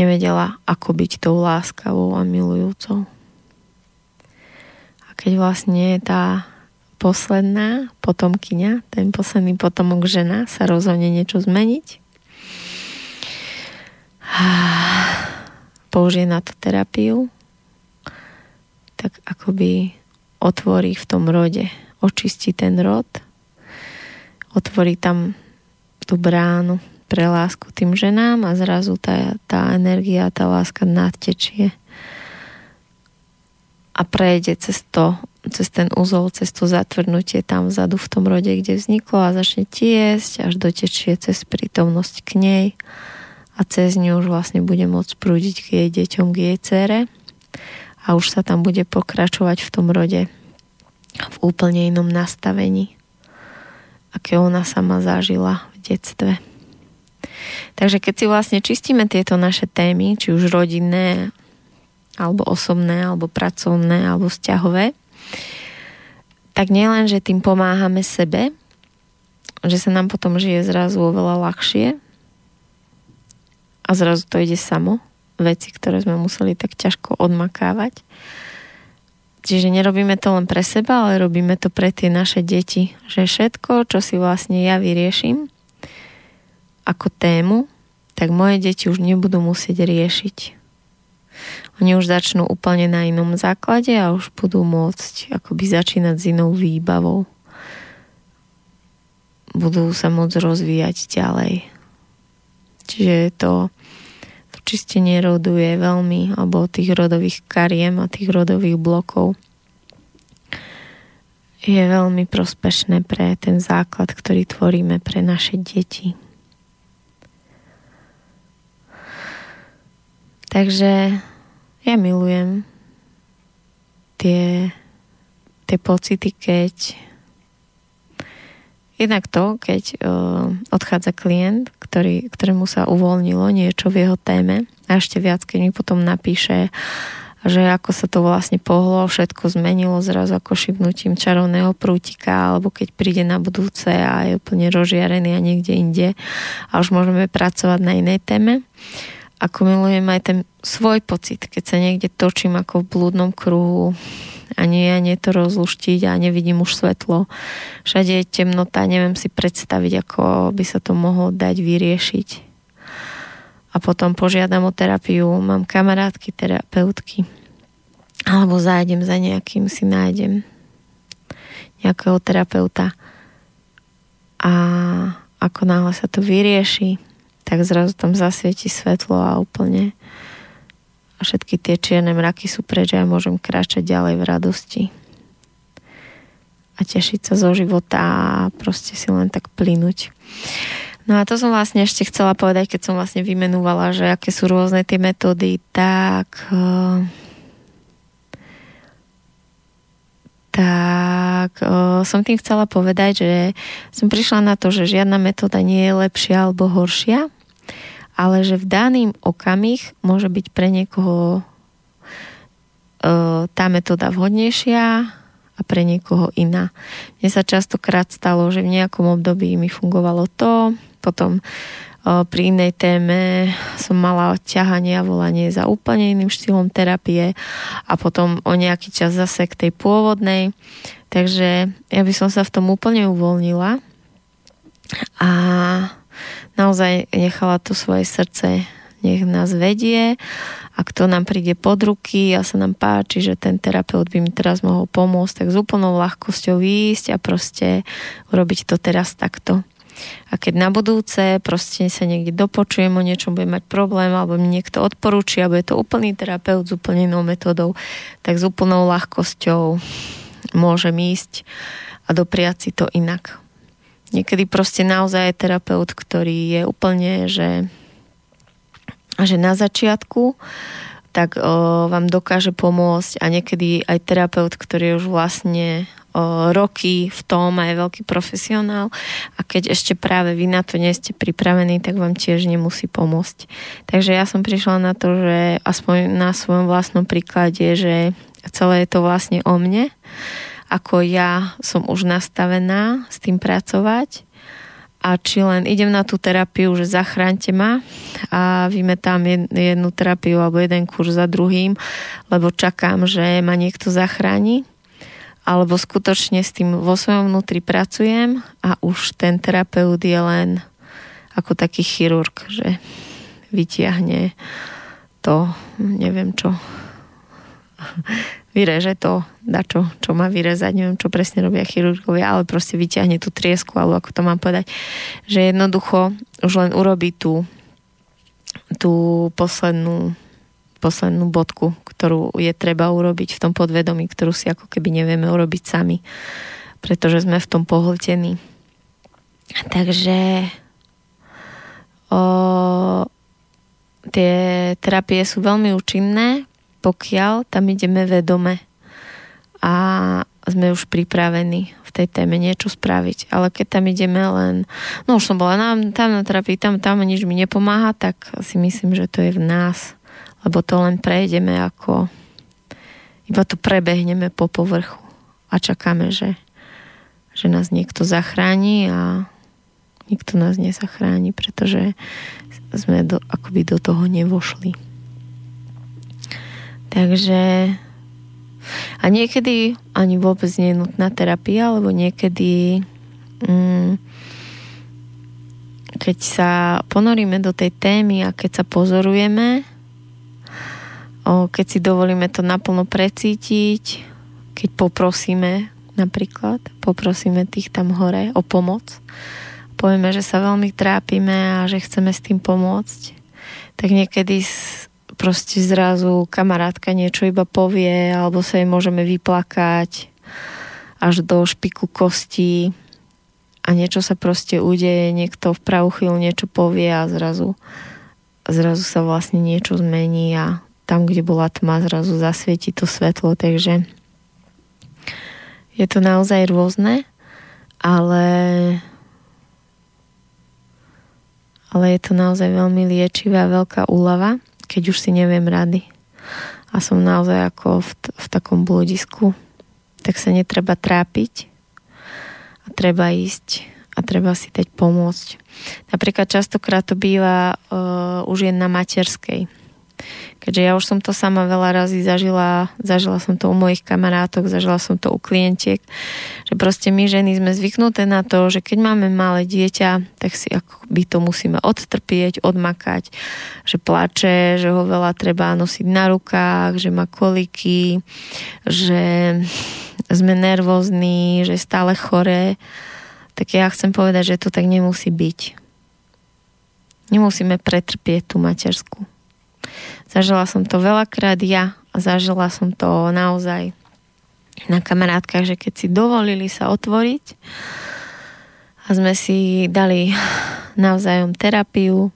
Nevedela, ako byť tou láskavou a milujúcou. A keď vlastne tá posledná potomkyňa, ten posledný potomok žena sa rozhodne niečo zmeniť. Použije na to terapiu, tak akoby otvorí v tom rode, očistí ten rod, otvorí tam tú bránu pre lásku tým ženám a zrazu tá, tá energia, tá láska nadtečie a prejde cez to, cez ten úzol, cez to zatvrdnutie tam vzadu v tom rode, kde vzniklo a začne tiesť, až dotečie cez prítomnosť k nej a cez ňu už vlastne bude môcť prúdiť k jej deťom, k jej cére a už sa tam bude pokračovať v tom rode v úplne inom nastavení, aké ona sama zažila v detstve. Takže keď si vlastne čistíme tieto naše témy, či už rodinné, alebo osobné, alebo pracovné, alebo vzťahové, tak nielen, že tým pomáhame sebe, že sa nám potom žije zrazu oveľa ľahšie a zrazu to ide samo, veci, ktoré sme museli tak ťažko odmakávať. Čiže nerobíme to len pre seba, ale robíme to pre tie naše deti. Že všetko, čo si vlastne ja vyrieším ako tému, tak moje deti už nebudú musieť riešiť oni už začnú úplne na inom základe a už budú môcť akoby začínať s inou výbavou. Budú sa môcť rozvíjať ďalej. Čiže to, to čistenie rodu je veľmi, alebo tých rodových kariem a tých rodových blokov je veľmi prospešné pre ten základ, ktorý tvoríme pre naše deti. Takže ja milujem tie, tie pocity, keď jednak to, keď uh, odchádza klient, ktorý, ktorému sa uvoľnilo niečo v jeho téme a ešte viac, keď mi potom napíše, že ako sa to vlastne pohlo, všetko zmenilo zrazu ako šibnutím čarovného prútika, alebo keď príde na budúce a je úplne rozžiarený a niekde inde a už môžeme pracovať na inej téme. Ako milujem aj ten svoj pocit, keď sa niekde točím ako v blúdnom kruhu a nie, nie to rozluštiť a nevidím už svetlo. Všade je temnota, neviem si predstaviť, ako by sa to mohlo dať vyriešiť. A potom požiadam o terapiu, mám kamarátky, terapeutky. Alebo zájdem za nejakým, si nájdem nejakého terapeuta. A ako náhle sa to vyrieši, tak zrazu tam zasvieti svetlo a úplne a všetky tie čierne mraky sú preč a ja môžem kráčať ďalej v radosti a tešiť sa zo života a proste si len tak plynúť. No a to som vlastne ešte chcela povedať, keď som vlastne vymenúvala, že aké sú rôzne tie metódy, tak uh, tak uh, som tým chcela povedať, že som prišla na to, že žiadna metóda nie je lepšia alebo horšia, ale že v daným okamih môže byť pre niekoho e, tá metóda vhodnejšia a pre niekoho iná. Mne sa častokrát stalo, že v nejakom období mi fungovalo to, potom e, pri inej téme som mala ťahanie a volanie za úplne iným štýlom terapie a potom o nejaký čas zase k tej pôvodnej. Takže ja by som sa v tom úplne uvoľnila a naozaj nechala to svoje srdce, nech nás vedie a kto nám príde pod ruky a sa nám páči, že ten terapeut by mi teraz mohol pomôcť, tak s úplnou ľahkosťou ísť a proste urobiť to teraz takto. A keď na budúce proste sa niekde dopočujem o niečom, budem mať problém, alebo mi niekto odporúči, alebo je to úplný terapeut s úplne inou metodou, tak s úplnou ľahkosťou môžem ísť a dopriať si to inak. Niekedy proste naozaj je terapeut, ktorý je úplne, že, že na začiatku tak o, vám dokáže pomôcť a niekedy aj terapeut, ktorý už vlastne o, roky v tom a je veľký profesionál a keď ešte práve vy na to nie ste pripravení, tak vám tiež nemusí pomôcť. Takže ja som prišla na to, že aspoň na svojom vlastnom príklade, že celé je to vlastne o mne ako ja som už nastavená s tým pracovať. A či len idem na tú terapiu, že zachránte ma a vymetám jednu terapiu alebo jeden kurz za druhým, lebo čakám, že ma niekto zachráni. Alebo skutočne s tým vo svojom vnútri pracujem a už ten terapeut je len ako taký chirurg, že vytiahne to, neviem čo, vyreže to, dá čo, čo má vyrezať, neviem, čo presne robia chirurgovia, ale proste vyťahne tú triesku, alebo ako to mám povedať, že jednoducho už len urobí tú, tú poslednú poslednú bodku, ktorú je treba urobiť v tom podvedomí, ktorú si ako keby nevieme urobiť sami, pretože sme v tom pohltení. Takže o, tie terapie sú veľmi účinné, pokiaľ tam ideme vedome a sme už pripravení v tej téme niečo spraviť. Ale keď tam ideme len, no už som bola na, tam na terapii, tam, tam nič mi nepomáha, tak si myslím, že to je v nás lebo to len prejdeme ako iba to prebehneme po povrchu a čakáme, že, že nás niekto zachráni a nikto nás nezachráni, pretože sme do, akoby do toho nevošli. Takže a niekedy ani vôbec nie je nutná terapia, alebo niekedy mm, keď sa ponoríme do tej témy a keď sa pozorujeme, o, keď si dovolíme to naplno precítiť, keď poprosíme napríklad, poprosíme tých tam hore o pomoc, povieme, že sa veľmi trápime a že chceme s tým pomôcť, tak niekedy proste zrazu kamarátka niečo iba povie alebo sa jej môžeme vyplakať až do špiku kostí a niečo sa proste udeje, niekto v pravú chvíľu niečo povie a zrazu, zrazu sa vlastne niečo zmení a tam, kde bola tma, zrazu zasvieti to svetlo, takže je to naozaj rôzne, ale ale je to naozaj veľmi liečivá veľká úlava, keď už si neviem rady. A som naozaj ako v, t- v takom bludisku. Tak sa netreba trápiť a treba ísť a treba si dať pomôcť. Napríklad častokrát to býva uh, už jen na materskej Keďže ja už som to sama veľa razy zažila, zažila som to u mojich kamarátok, zažila som to u klientiek, že proste my ženy sme zvyknuté na to, že keď máme malé dieťa, tak si ako by to musíme odtrpieť, odmakať, že plače, že ho veľa treba nosiť na rukách, že má koliky, že sme nervózni, že stále choré. Tak ja chcem povedať, že to tak nemusí byť. Nemusíme pretrpieť tú materskú. Zažila som to veľakrát ja a zažila som to naozaj na kamarátkach, že keď si dovolili sa otvoriť a sme si dali navzájom terapiu,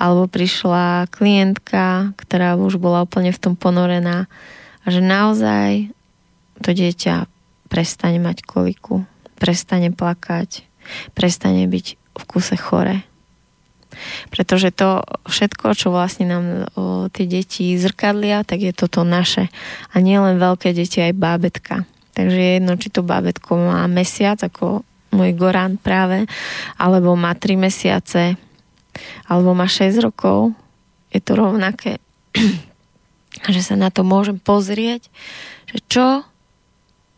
alebo prišla klientka, ktorá už bola úplne v tom ponorená a že naozaj to dieťa prestane mať koliku, prestane plakať, prestane byť v kuse chore pretože to všetko, čo vlastne nám o, tie deti zrkadlia, tak je toto naše. A nie len veľké deti, aj bábetka. Takže je jedno, či to bábetko má mesiac, ako môj Gorán práve, alebo má 3 mesiace, alebo má 6 rokov. Je to rovnaké. že sa na to môžem pozrieť, že čo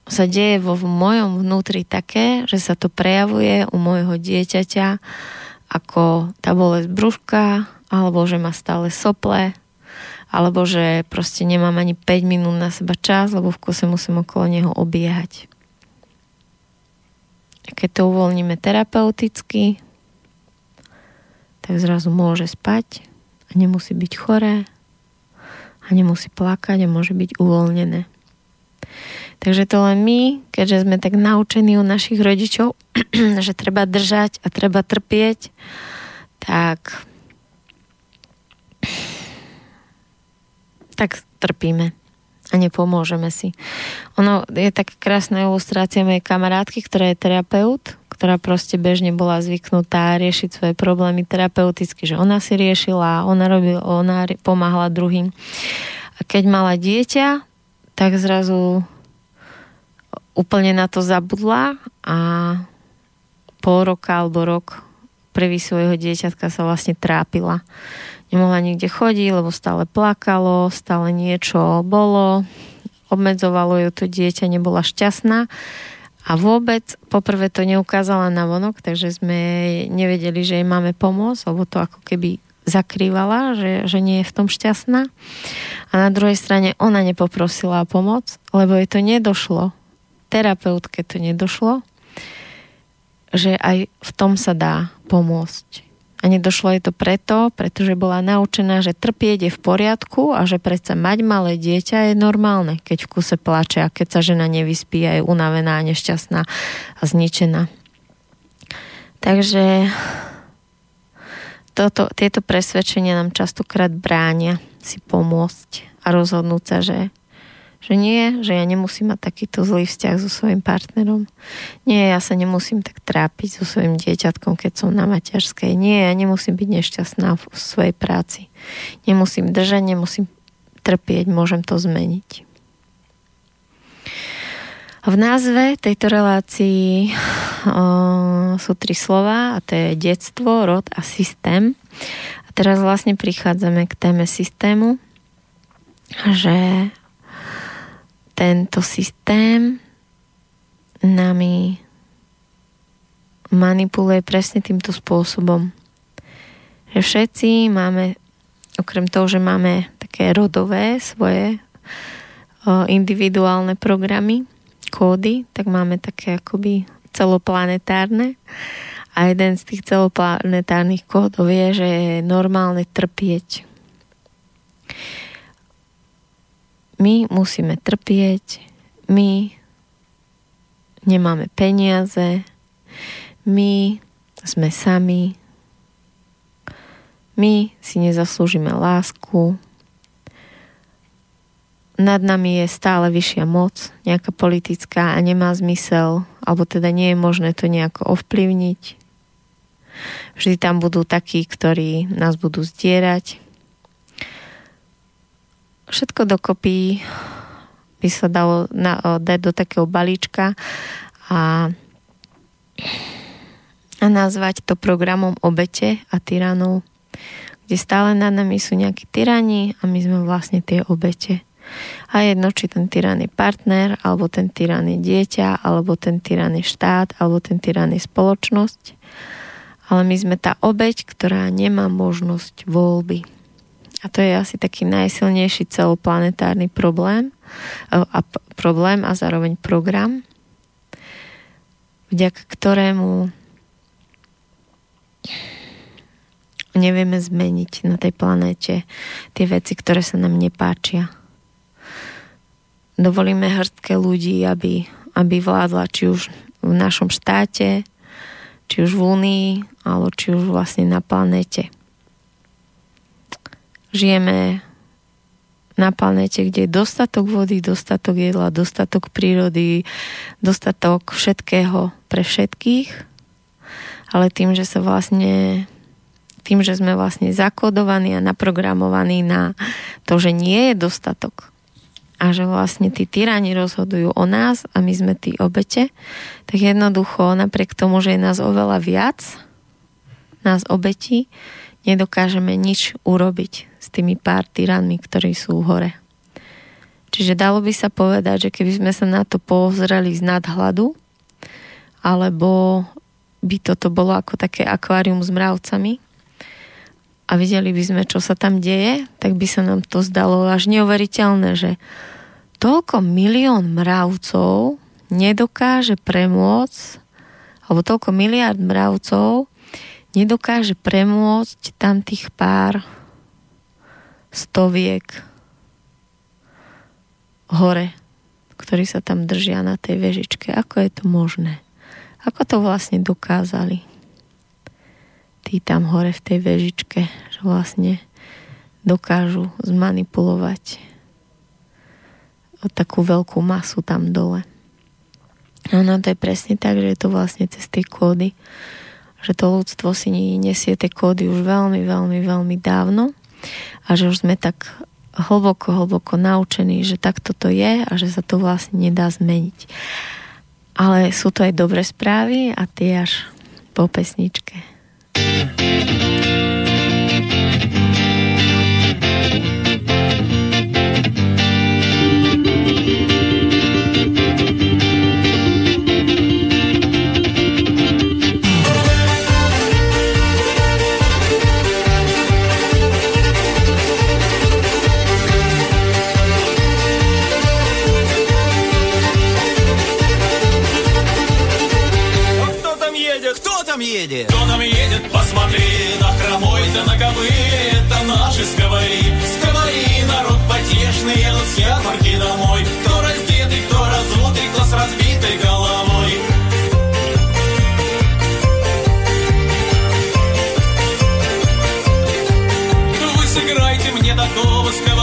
sa deje vo v mojom vnútri také, že sa to prejavuje u môjho dieťaťa ako tá bolesť brúška, alebo že má stále sople, alebo že proste nemám ani 5 minút na seba čas, lebo v kuse musím okolo neho obiehať. Keď to uvoľníme terapeuticky, tak zrazu môže spať a nemusí byť choré a nemusí plakať a môže byť uvoľnené. Takže to len my, keďže sme tak naučení u našich rodičov, že treba držať a treba trpieť, tak tak trpíme a nepomôžeme si. Ono je tak krásna ilustrácia mojej kamarátky, ktorá je terapeut, ktorá proste bežne bola zvyknutá riešiť svoje problémy terapeuticky, že ona si riešila, ona, robila, ona pomáhala druhým. A keď mala dieťa, tak zrazu úplne na to zabudla a pol roka alebo rok prvý svojho dieťatka sa vlastne trápila. Nemohla nikde chodiť, lebo stále plakalo, stále niečo bolo, obmedzovalo ju to dieťa, nebola šťastná a vôbec poprvé to neukázala na vonok, takže sme nevedeli, že jej máme pomôcť, lebo to ako keby zakrývala, že, že nie je v tom šťastná. A na druhej strane ona nepoprosila o pomoc, lebo jej to nedošlo. Terapeutke to nedošlo, že aj v tom sa dá pomôcť. A nedošlo jej to preto, pretože bola naučená, že trpieť je v poriadku a že predsa mať malé dieťa je normálne, keď v kuse plače a keď sa žena nevyspí a je unavená, nešťastná a zničená. Takže toto, tieto presvedčenia nám častokrát bránia si pomôcť a rozhodnúť sa, že že nie, že ja nemusím mať takýto zlý vzťah so svojim partnerom. Nie, ja sa nemusím tak trápiť so svojim dieťatkom, keď som na materskej. Nie, ja nemusím byť nešťastná v svojej práci. Nemusím držať, nemusím trpieť, môžem to zmeniť. V názve tejto relácii o, sú tri slova a to je detstvo, rod a systém. A teraz vlastne prichádzame k téme systému, že tento systém nami manipuluje presne týmto spôsobom. Že všetci máme, okrem toho, že máme také rodové svoje individuálne programy, kódy, tak máme také akoby celoplanetárne. A jeden z tých celoplanetárnych kódov je, že je normálne trpieť. My musíme trpieť, my nemáme peniaze, my sme sami, my si nezaslúžime lásku, nad nami je stále vyššia moc, nejaká politická a nemá zmysel, alebo teda nie je možné to nejako ovplyvniť. Vždy tam budú takí, ktorí nás budú zdierať, všetko dokopy by sa dalo na, dať do takého balíčka a, a nazvať to programom obete a tyranov, kde stále nad nami sú nejakí tyrani a my sme vlastne tie obete. A jedno, či ten tyran je partner, alebo ten tyran je dieťa, alebo ten tyran je štát, alebo ten tyran je spoločnosť. Ale my sme tá obeť, ktorá nemá možnosť voľby. A to je asi taký najsilnejší celoplanetárny problém e, a problém a zároveň program, vďaka ktorému nevieme zmeniť na tej planéte tie veci, ktoré sa nám nepáčia. Dovolíme hrstke ľudí, aby, aby vládla či už v našom štáte, či už v Únii, alebo či už vlastne na planéte žijeme na planete, kde je dostatok vody, dostatok jedla, dostatok prírody, dostatok všetkého pre všetkých, ale tým, že sa vlastne tým, že sme vlastne zakodovaní a naprogramovaní na to, že nie je dostatok a že vlastne tí tyrani rozhodujú o nás a my sme tí obete, tak jednoducho napriek tomu, že je nás oveľa viac, nás obetí, nedokážeme nič urobiť s tými pár tyranmi, ktorí sú hore. Čiže dalo by sa povedať, že keby sme sa na to pozreli z nadhľadu, alebo by toto bolo ako také akvárium s mravcami a videli by sme, čo sa tam deje, tak by sa nám to zdalo až neuveriteľné, že toľko milión mravcov nedokáže premôcť, alebo toľko miliard mravcov nedokáže premôcť tam tých pár stoviek hore, ktorí sa tam držia na tej vežičke. Ako je to možné? Ako to vlastne dokázali? Tí tam hore v tej vežičke, že vlastne dokážu zmanipulovať takú veľkú masu tam dole. A ono to je presne tak, že je to vlastne cez tie kódy, že to ľudstvo si nesie tie kódy už veľmi, veľmi, veľmi dávno a že už sme tak hlboko, hlboko naučení, že takto to je a že sa to vlastne nedá zmeniť. Ale sú to aj dobré správy a tie až po pesničke. thank you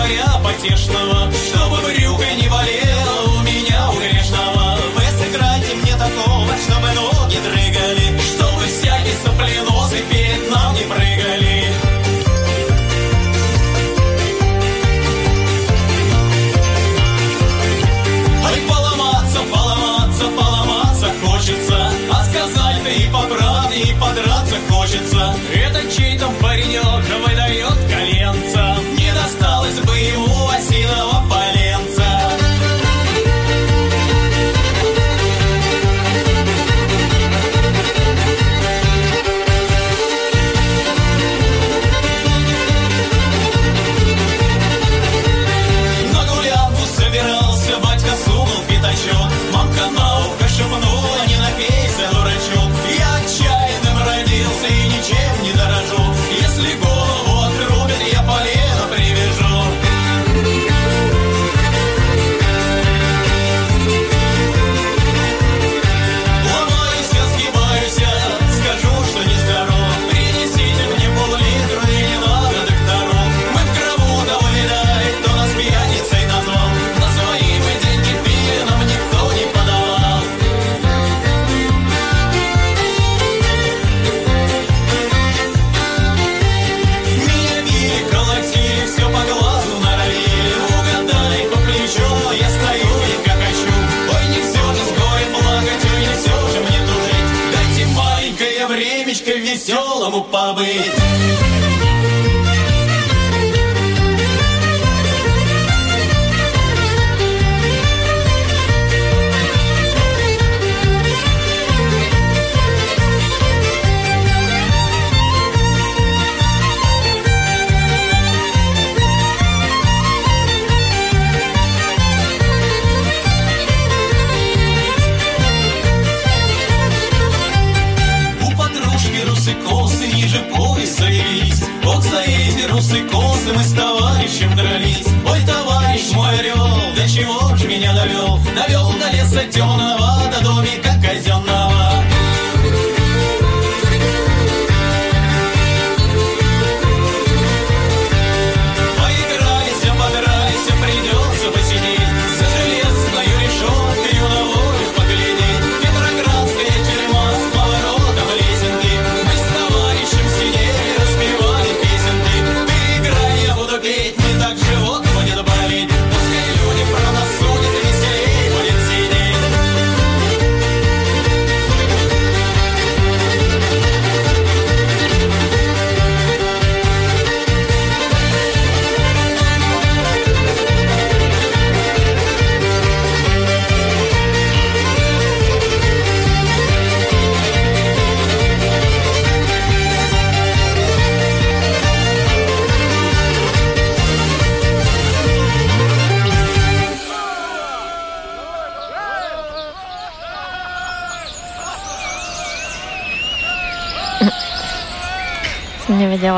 твоя потешного.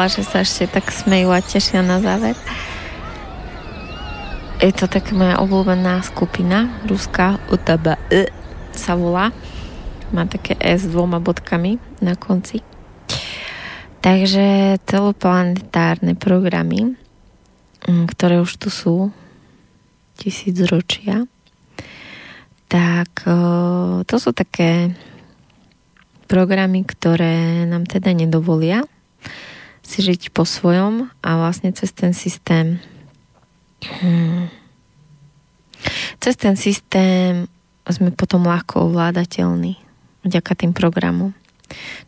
že sa ešte tak smejú a tešia na záver. Je to tak moja obľúbená skupina, ruská, UTB sa volá. Má také S s dvoma bodkami na konci. Takže celoplanetárne programy, mm, ktoré už tu sú tisíc ročia, tak e, to sú také programy, ktoré nám teda nedovolia si žiť po svojom a vlastne cez ten systém hmm, cez ten systém sme potom ľahko ovládateľní vďaka tým programom.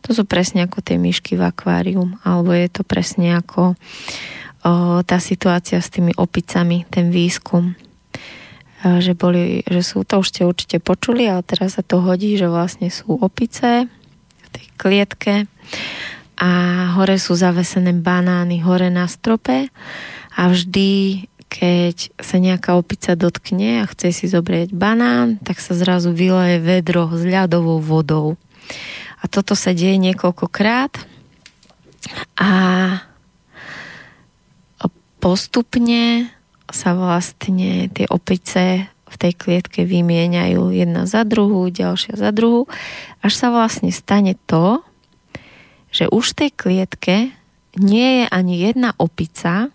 To sú presne ako tie myšky v akváriu, alebo je to presne ako o, tá situácia s tými opicami, ten výskum. E, že, boli, že sú, to už ste určite počuli, ale teraz sa to hodí, že vlastne sú opice v tej klietke a hore sú zavesené banány hore na strope a vždy, keď sa nejaká opica dotkne a chce si zobrieť banán, tak sa zrazu vyleje vedro s ľadovou vodou. A toto sa deje niekoľkokrát a postupne sa vlastne tie opice v tej klietke vymieňajú jedna za druhú, ďalšia za druhú, až sa vlastne stane to, že už v tej klietke nie je ani jedna opica,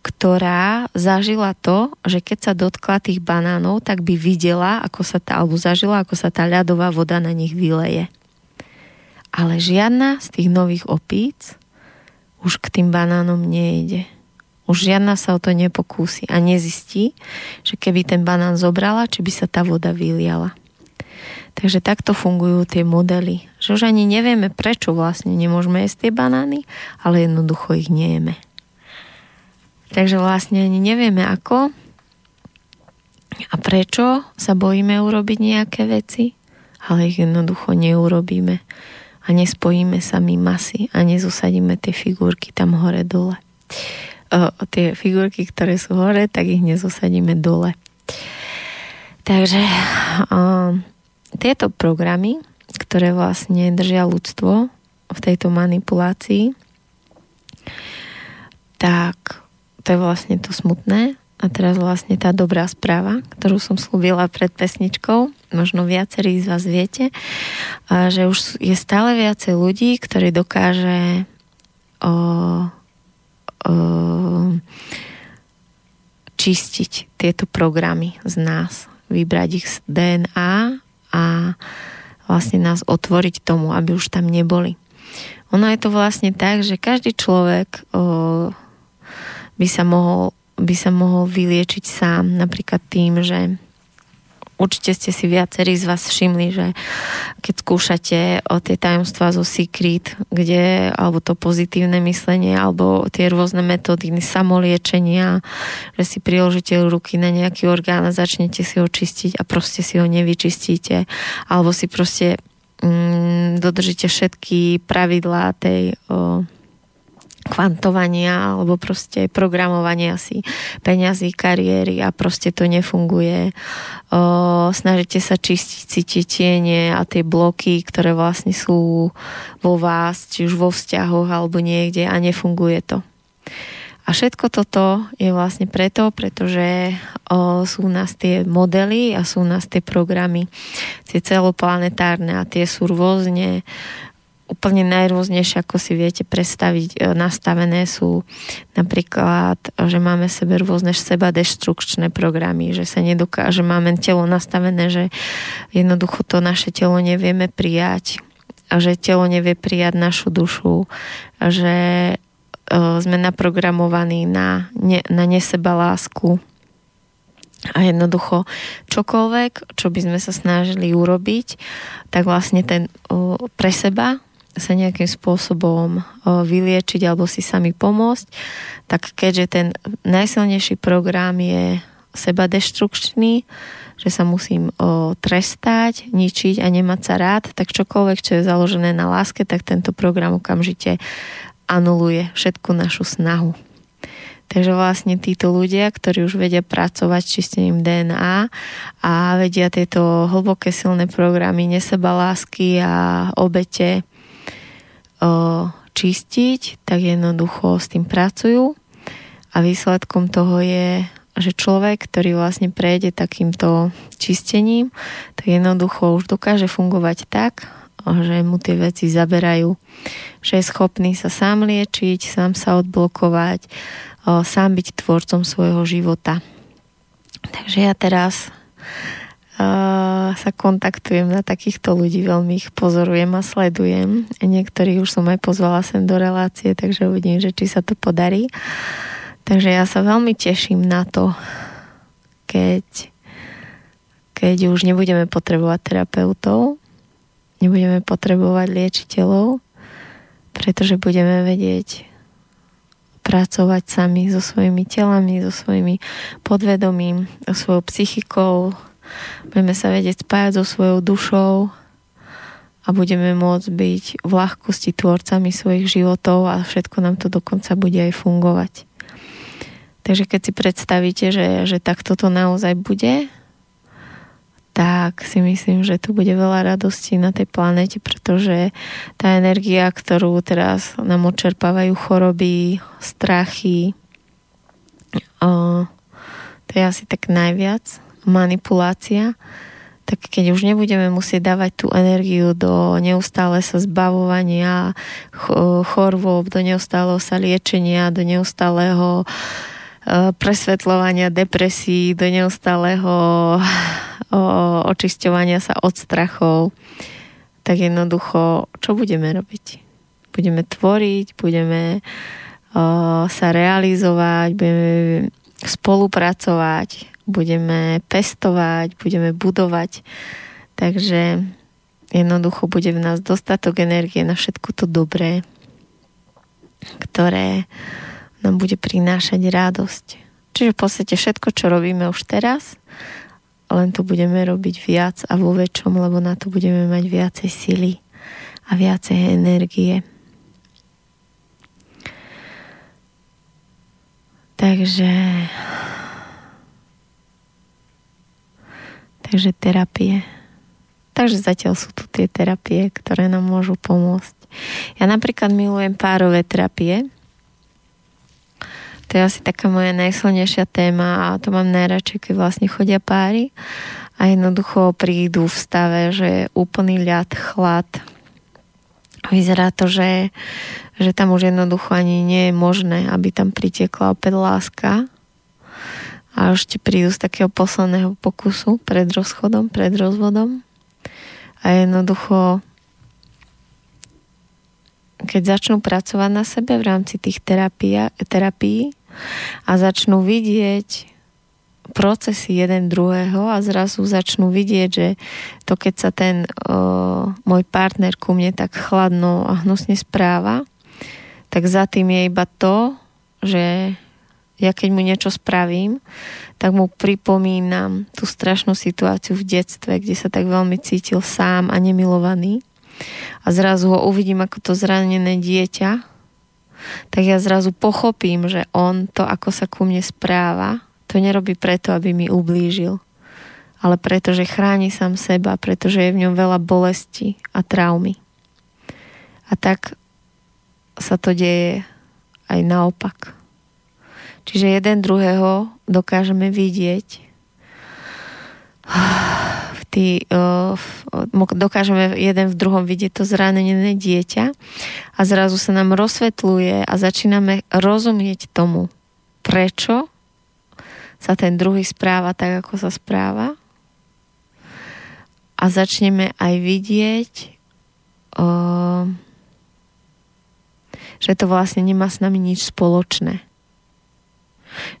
ktorá zažila to, že keď sa dotkla tých banánov, tak by videla, ako sa tá, alebo zažila, ako sa tá ľadová voda na nich vyleje. Ale žiadna z tých nových opíc už k tým banánom nejde. Už žiadna sa o to nepokúsi a nezistí, že keby ten banán zobrala, či by sa tá voda vyliala. Takže takto fungujú tie modely. Že už ani nevieme, prečo vlastne nemôžeme jesť tie banány, ale jednoducho ich nejeme. Takže vlastne ani nevieme ako a prečo sa bojíme urobiť nejaké veci, ale ich jednoducho neurobíme a nespojíme sami masy a nezosadíme tie figurky tam hore dole. O, tie figurky, ktoré sú hore, tak ich nezosadíme dole. Takže o, tieto programy, ktoré vlastne držia ľudstvo v tejto manipulácii, tak to je vlastne to smutné. A teraz vlastne tá dobrá správa, ktorú som slúbila pred pesničkou, možno viacerí z vás viete, že už je stále viacej ľudí, ktorí dokáže o, o, čistiť tieto programy z nás, vybrať ich z DNA a vlastne nás otvoriť tomu, aby už tam neboli. Ono je to vlastne tak, že každý človek o, by sa mohol, by sa mohol vyliečiť sám, napríklad tým, že určite ste si viacerí z vás všimli, že keď skúšate o tie tajomstvá zo Secret, kde, alebo to pozitívne myslenie, alebo tie rôzne metódy samoliečenia, že si priložíte ruky na nejaký orgán a začnete si ho čistiť a proste si ho nevyčistíte, alebo si proste mm, dodržíte všetky pravidlá tej o, kvantovania alebo proste programovania si peňazí, kariéry a proste to nefunguje. O, snažíte sa čistiť si tie tiene a tie bloky, ktoré vlastne sú vo vás, či už vo vzťahoch alebo niekde a nefunguje to. A všetko toto je vlastne preto, pretože o, sú u nás tie modely a sú u nás tie programy, tie celoplanetárne a tie sú rôzne úplne najrôznejšie, ako si viete predstaviť, e, nastavené sú napríklad, že máme sebe rôzne seba deštrukčné programy, že sa nedokáže, máme telo nastavené, že jednoducho to naše telo nevieme prijať že telo nevie prijať našu dušu, že e, sme naprogramovaní na, ne, na neseba lásku a jednoducho čokoľvek, čo by sme sa snažili urobiť, tak vlastne ten pre seba sa nejakým spôsobom vyliečiť alebo si sami pomôcť, tak keďže ten najsilnejší program je seba deštrukčný, že sa musím o, trestať, ničiť a nemať sa rád, tak čokoľvek, čo je založené na láske, tak tento program okamžite anuluje všetku našu snahu. Takže vlastne títo ľudia, ktorí už vedia pracovať s čistením DNA a vedia tieto hlboké silné programy neseba lásky a obete čistiť, tak jednoducho s tým pracujú a výsledkom toho je, že človek, ktorý vlastne prejde takýmto čistením, tak jednoducho už dokáže fungovať tak, že mu tie veci zaberajú, že je schopný sa sám liečiť, sám sa odblokovať, sám byť tvorcom svojho života. Takže ja teraz sa kontaktujem na takýchto ľudí, veľmi ich pozorujem a sledujem. Niektorých už som aj pozvala sem do relácie, takže uvidím, že či sa to podarí. Takže ja sa veľmi teším na to, keď, keď už nebudeme potrebovať terapeutov, nebudeme potrebovať liečiteľov, pretože budeme vedieť pracovať sami so svojimi telami, so svojimi podvedomím, so svojou psychikou, budeme sa vedieť spájať so svojou dušou a budeme môcť byť v ľahkosti tvorcami svojich životov a všetko nám to dokonca bude aj fungovať. Takže keď si predstavíte, že, že takto to naozaj bude, tak si myslím, že tu bude veľa radosti na tej planete, pretože tá energia, ktorú teraz nám odčerpávajú choroby, strachy, o, to je asi tak najviac, manipulácia, tak keď už nebudeme musieť dávať tú energiu do neustále sa zbavovania chorôb, do neustáleho sa liečenia, do neustáleho e, presvetľovania depresí, do neustáleho očisťovania sa od strachov, tak jednoducho, čo budeme robiť? Budeme tvoriť, budeme sa realizovať, budeme spolupracovať, budeme pestovať, budeme budovať. Takže jednoducho bude v nás dostatok energie na všetko to dobré, ktoré nám bude prinášať radosť. Čiže v podstate všetko, čo robíme už teraz, len to budeme robiť viac a vo väčšom, lebo na to budeme mať viacej sily a viacej energie. Takže Takže terapie. Takže zatiaľ sú tu tie terapie, ktoré nám môžu pomôcť. Ja napríklad milujem párové terapie. To je asi taká moja najsilnejšia téma a to mám najradšej, keď vlastne chodia páry a jednoducho prídu v stave, že je úplný ľad, chlad. Vyzerá to, že, že tam už jednoducho ani nie je možné, aby tam pritiekla opäť láska, a ešte prídu z takého posledného pokusu pred rozchodom, pred rozvodom. A jednoducho keď začnú pracovať na sebe v rámci tých terapia, terapií a začnú vidieť procesy jeden druhého a zrazu začnú vidieť, že to keď sa ten o, môj partner ku mne tak chladno a hnusne správa, tak za tým je iba to, že ja keď mu niečo spravím, tak mu pripomínam tú strašnú situáciu v detstve, kde sa tak veľmi cítil sám a nemilovaný. A zrazu ho uvidím ako to zranené dieťa, tak ja zrazu pochopím, že on to, ako sa ku mne správa, to nerobí preto, aby mi ublížil, ale preto, že chráni sám seba, pretože je v ňom veľa bolesti a traumy. A tak sa to deje aj naopak. Čiže jeden druhého dokážeme vidieť v tý, dokážeme jeden v druhom vidieť to zranené dieťa a zrazu sa nám rozsvetluje a začíname rozumieť tomu, prečo sa ten druhý správa tak, ako sa správa a začneme aj vidieť, že to vlastne nemá s nami nič spoločné.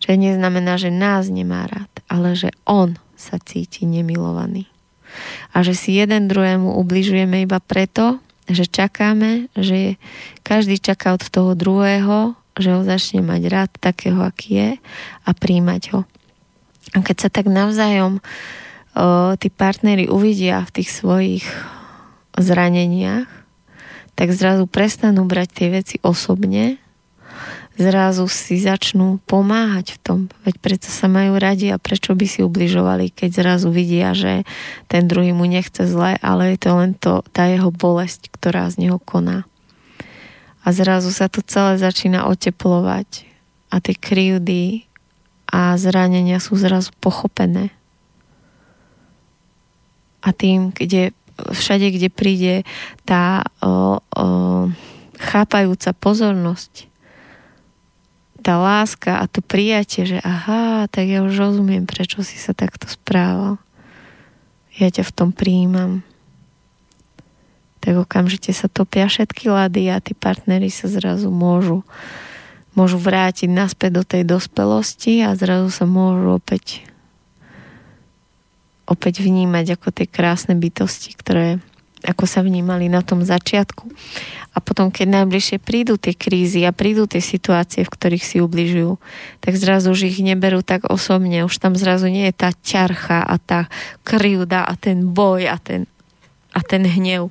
Že neznamená, že nás nemá rád, ale že on sa cíti nemilovaný. A že si jeden druhému ubližujeme iba preto, že čakáme, že každý čaká od toho druhého, že ho začne mať rád takého, aký je a príjmať ho. A keď sa tak navzájom o, tí partnery uvidia v tých svojich zraneniach, tak zrazu prestanú brať tie veci osobne zrazu si začnú pomáhať v tom. Veď prečo sa majú radi a prečo by si ubližovali, keď zrazu vidia, že ten druhý mu nechce zle, ale je to len to, tá jeho bolesť, ktorá z neho koná. A zrazu sa to celé začína oteplovať a tie kryjúdy a zranenia sú zrazu pochopené. A tým, kde všade, kde príde tá o, o, chápajúca pozornosť tá láska a to prijatie, že aha, tak ja už rozumiem, prečo si sa takto správal. Ja ťa v tom príjmam. Tak okamžite sa topia všetky lady a tí partnery sa zrazu môžu môžu vrátiť naspäť do tej dospelosti a zrazu sa môžu opäť opäť vnímať ako tie krásne bytosti, ktoré ako sa vnímali na tom začiatku. A potom, keď najbližšie prídu tie krízy a prídu tie situácie, v ktorých si ubližujú, tak zrazu už ich neberú tak osobne. Už tam zrazu nie je tá ťarcha a tá krivda a ten boj a ten, a ten hnev.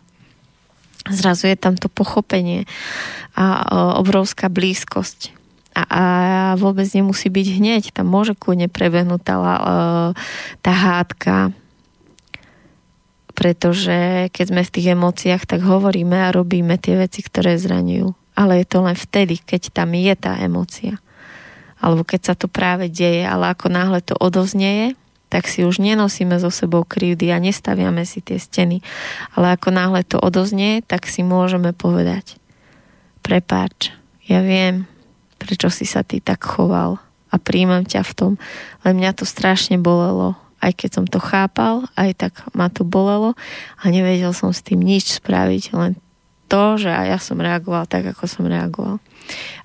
Zrazu je tam to pochopenie a obrovská blízkosť. A, a vôbec nemusí byť hneď. Tam môže kľudne prebehnúť tá, tá hádka, pretože keď sme v tých emóciách, tak hovoríme a robíme tie veci, ktoré zraňujú. Ale je to len vtedy, keď tam je tá emócia. Alebo keď sa to práve deje, ale ako náhle to odoznieje, tak si už nenosíme so sebou krivdy a nestaviame si tie steny. Ale ako náhle to odoznie, tak si môžeme povedať prepáč, ja viem, prečo si sa ty tak choval a príjmam ťa v tom, len mňa to strašne bolelo. Aj keď som to chápal, aj tak ma to bolelo a nevedel som s tým nič spraviť, len to, že ja som reagoval tak, ako som reagoval.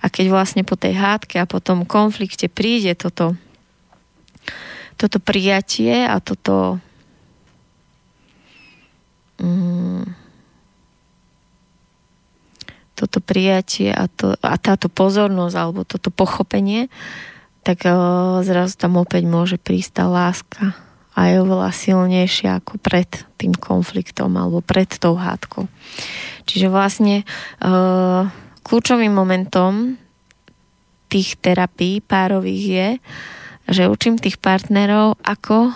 A keď vlastne po tej hádke a po tom konflikte príde toto, toto prijatie a toto mm, toto prijatie a, to, a táto pozornosť alebo toto pochopenie, tak uh, zrazu tam opäť môže prísť tá láska a je oveľa silnejšia ako pred tým konfliktom alebo pred tou hádkou. Čiže vlastne uh, kľúčovým momentom tých terapií párových je, že učím tých partnerov, ako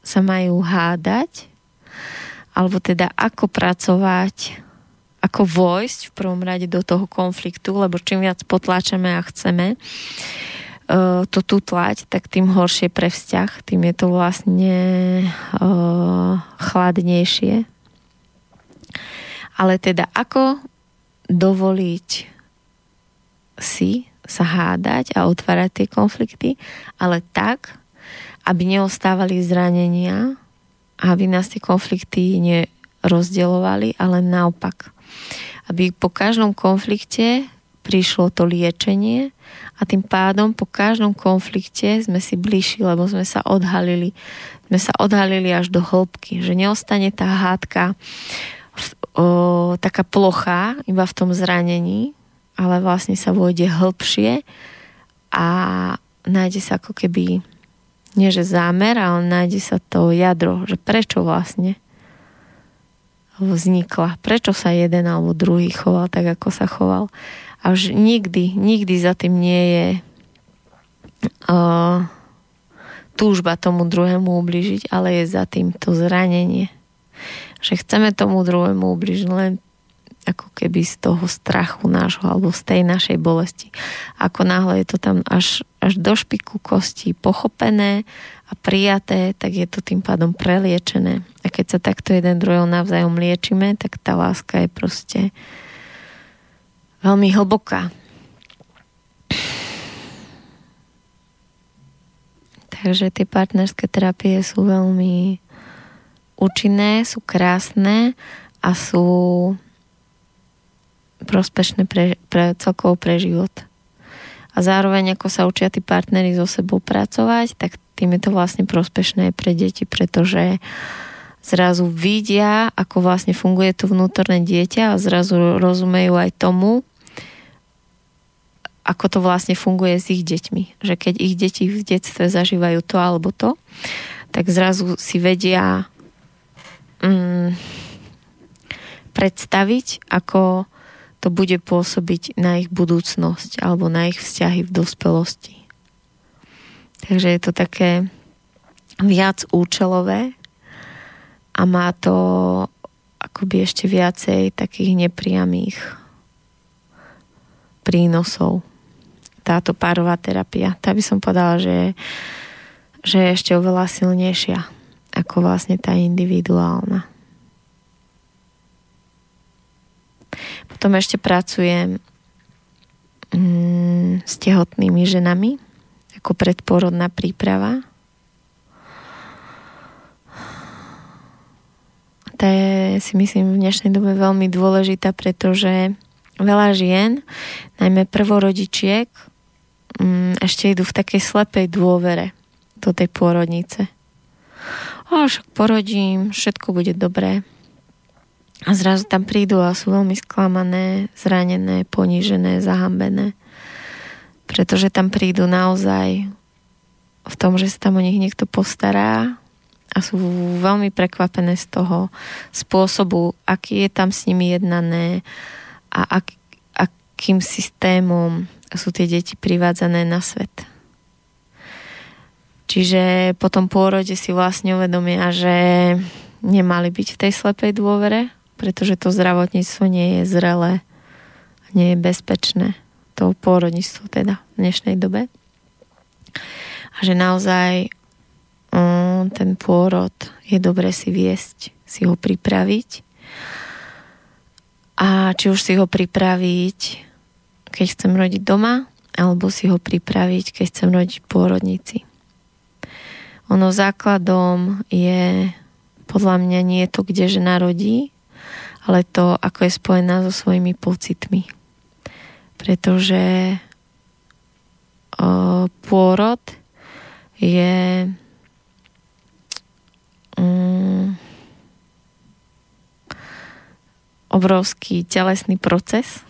sa majú hádať, alebo teda ako pracovať ako vojsť v prvom rade do toho konfliktu, lebo čím viac potláčame a chceme uh, to tutlať, tak tým horšie pre vzťah, tým je to vlastne uh, chladnejšie. Ale teda ako dovoliť si sa hádať a otvárať tie konflikty, ale tak, aby neostávali zranenia aby nás tie konflikty nerozdeľovali, ale naopak aby po každom konflikte prišlo to liečenie a tým pádom po každom konflikte sme si bližší, lebo sme sa odhalili. Sme sa odhalili až do hĺbky, že neostane tá hádka o, taká plochá iba v tom zranení, ale vlastne sa vôjde hĺbšie a nájde sa ako keby nie že zámer, ale nájde sa to jadro, že prečo vlastne vznikla. Prečo sa jeden alebo druhý choval tak, ako sa choval. A už nikdy, nikdy za tým nie je uh, túžba tomu druhému ubližiť, ale je za tým to zranenie. Že chceme tomu druhému ubližiť len ako keby z toho strachu nášho alebo z tej našej bolesti. Ako náhle je to tam až, až do špiku kosti pochopené a prijaté, tak je to tým pádom preliečené. A keď sa takto jeden druhého navzájom liečíme, tak tá láska je proste veľmi hlboká. Takže tie partnerské terapie sú veľmi účinné, sú krásne a sú prospešné pre, pre celkovo pre život. A zároveň, ako sa učia tí partnery so sebou pracovať, tak tým je to vlastne prospešné pre deti, pretože zrazu vidia, ako vlastne funguje to vnútorné dieťa a zrazu rozumejú aj tomu, ako to vlastne funguje s ich deťmi. Že keď ich deti v detstve zažívajú to alebo to, tak zrazu si vedia mm, predstaviť, ako to bude pôsobiť na ich budúcnosť alebo na ich vzťahy v dospelosti. Takže je to také viac účelové a má to akoby ešte viacej takých nepriamých prínosov. Táto párová terapia. Tá by som povedala, že, že je ešte oveľa silnejšia ako vlastne tá individuálna. Potom ešte pracujem mm, s tehotnými ženami, ako predporodná príprava. Tá je si myslím v dnešnej dobe veľmi dôležitá, pretože veľa žien, najmä prvorodičiek, mm, ešte idú v takej slepej dôvere do tej pôrodnice. O, však porodím, všetko bude dobré. A zrazu tam prídu a sú veľmi sklamané, zranené, ponížené, zahambené pretože tam prídu naozaj v tom, že sa tam o nich niekto postará a sú veľmi prekvapené z toho spôsobu, aký je tam s nimi jednané a ak, akým systémom sú tie deti privádzané na svet. Čiže po tom pôrode si vlastne uvedomia, že nemali byť v tej slepej dôvere, pretože to zdravotníctvo nie je zrelé, nie je bezpečné, to pôrodníctvo teda v dnešnej dobe. A že naozaj um, ten pôrod je dobre si viesť, si ho pripraviť. A či už si ho pripraviť, keď chcem rodiť doma, alebo si ho pripraviť, keď chcem rodiť pôrodnici. Ono základom je podľa mňa nie to, kde žena rodí, ale to, ako je spojená so svojimi pocitmi. Pretože o, pôrod je um, obrovský telesný proces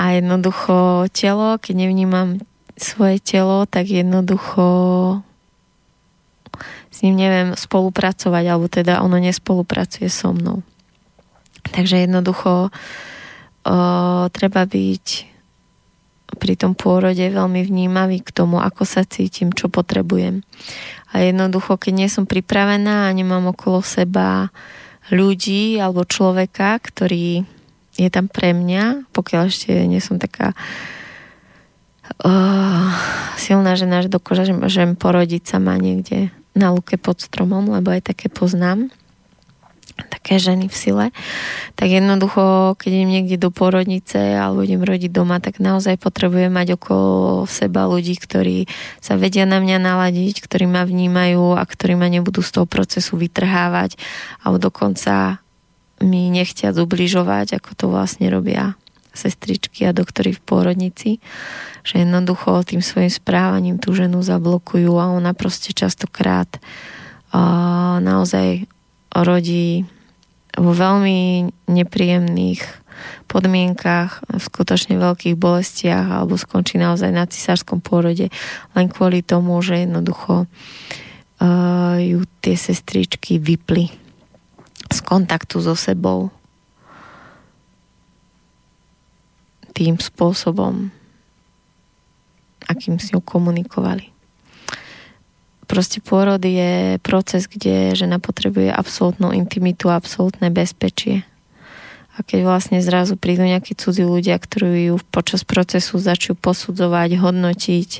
a jednoducho telo, keď nevnímam svoje telo, tak jednoducho s ním neviem spolupracovať, alebo teda ono nespolupracuje so mnou. Takže jednoducho o, treba byť pri tom pôrode veľmi vnímavý k tomu, ako sa cítim, čo potrebujem. A jednoducho, keď nie som pripravená a nemám okolo seba ľudí alebo človeka, ktorý je tam pre mňa, pokiaľ ešte nie som taká uh, silná žena, že dokážem porodiť sa ma niekde na luke pod stromom, lebo aj také poznám také ženy v sile, tak jednoducho, keď idem niekde do porodnice alebo idem rodiť doma, tak naozaj potrebujem mať okolo seba ľudí, ktorí sa vedia na mňa naladiť, ktorí ma vnímajú a ktorí ma nebudú z toho procesu vytrhávať. Alebo dokonca mi nechtia ubližovať, ako to vlastne robia sestričky a doktory v pôrodnici, že jednoducho tým svojim správaním tú ženu zablokujú a ona proste častokrát uh, naozaj rodí vo veľmi nepríjemných podmienkach, v skutočne veľkých bolestiach alebo skončí naozaj na cisárskom pôrode len kvôli tomu, že jednoducho uh, ju tie sestričky vypli z kontaktu so sebou tým spôsobom, akým si ju komunikovali proste pôrod je proces, kde žena potrebuje absolútnu intimitu a absolútne bezpečie. A keď vlastne zrazu prídu nejakí cudzí ľudia, ktorí ju počas procesu začnú posudzovať, hodnotiť,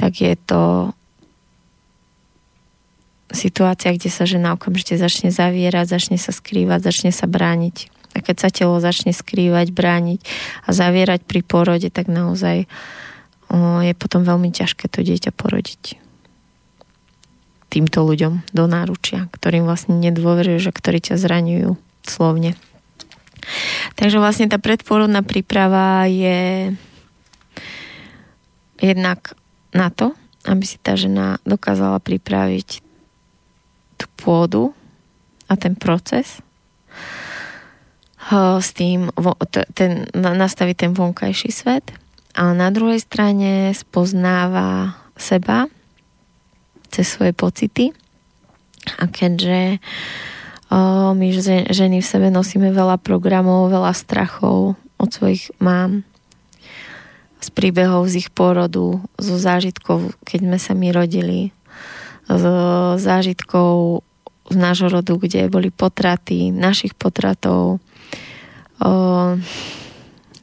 tak je to situácia, kde sa žena okamžite začne zavierať, začne sa skrývať, začne sa brániť. A keď sa telo začne skrývať, brániť a zavierať pri porode, tak naozaj je potom veľmi ťažké to dieťa porodiť týmto ľuďom do náručia, ktorým vlastne nedôveruješ a ktorí ťa zraňujú slovne. Takže vlastne tá predporodná príprava je jednak na to, aby si tá žena dokázala pripraviť tú pôdu a ten proces s tým ten, nastaviť ten vonkajší svet a na druhej strane spoznáva seba cez svoje pocity. A keďže my ženy v sebe nosíme veľa programov, veľa strachov od svojich mám, z príbehov z ich pôrodu, zo zážitkov, keď sme sa my rodili, z zážitkov z nášho rodu, kde boli potraty, našich potratov, o,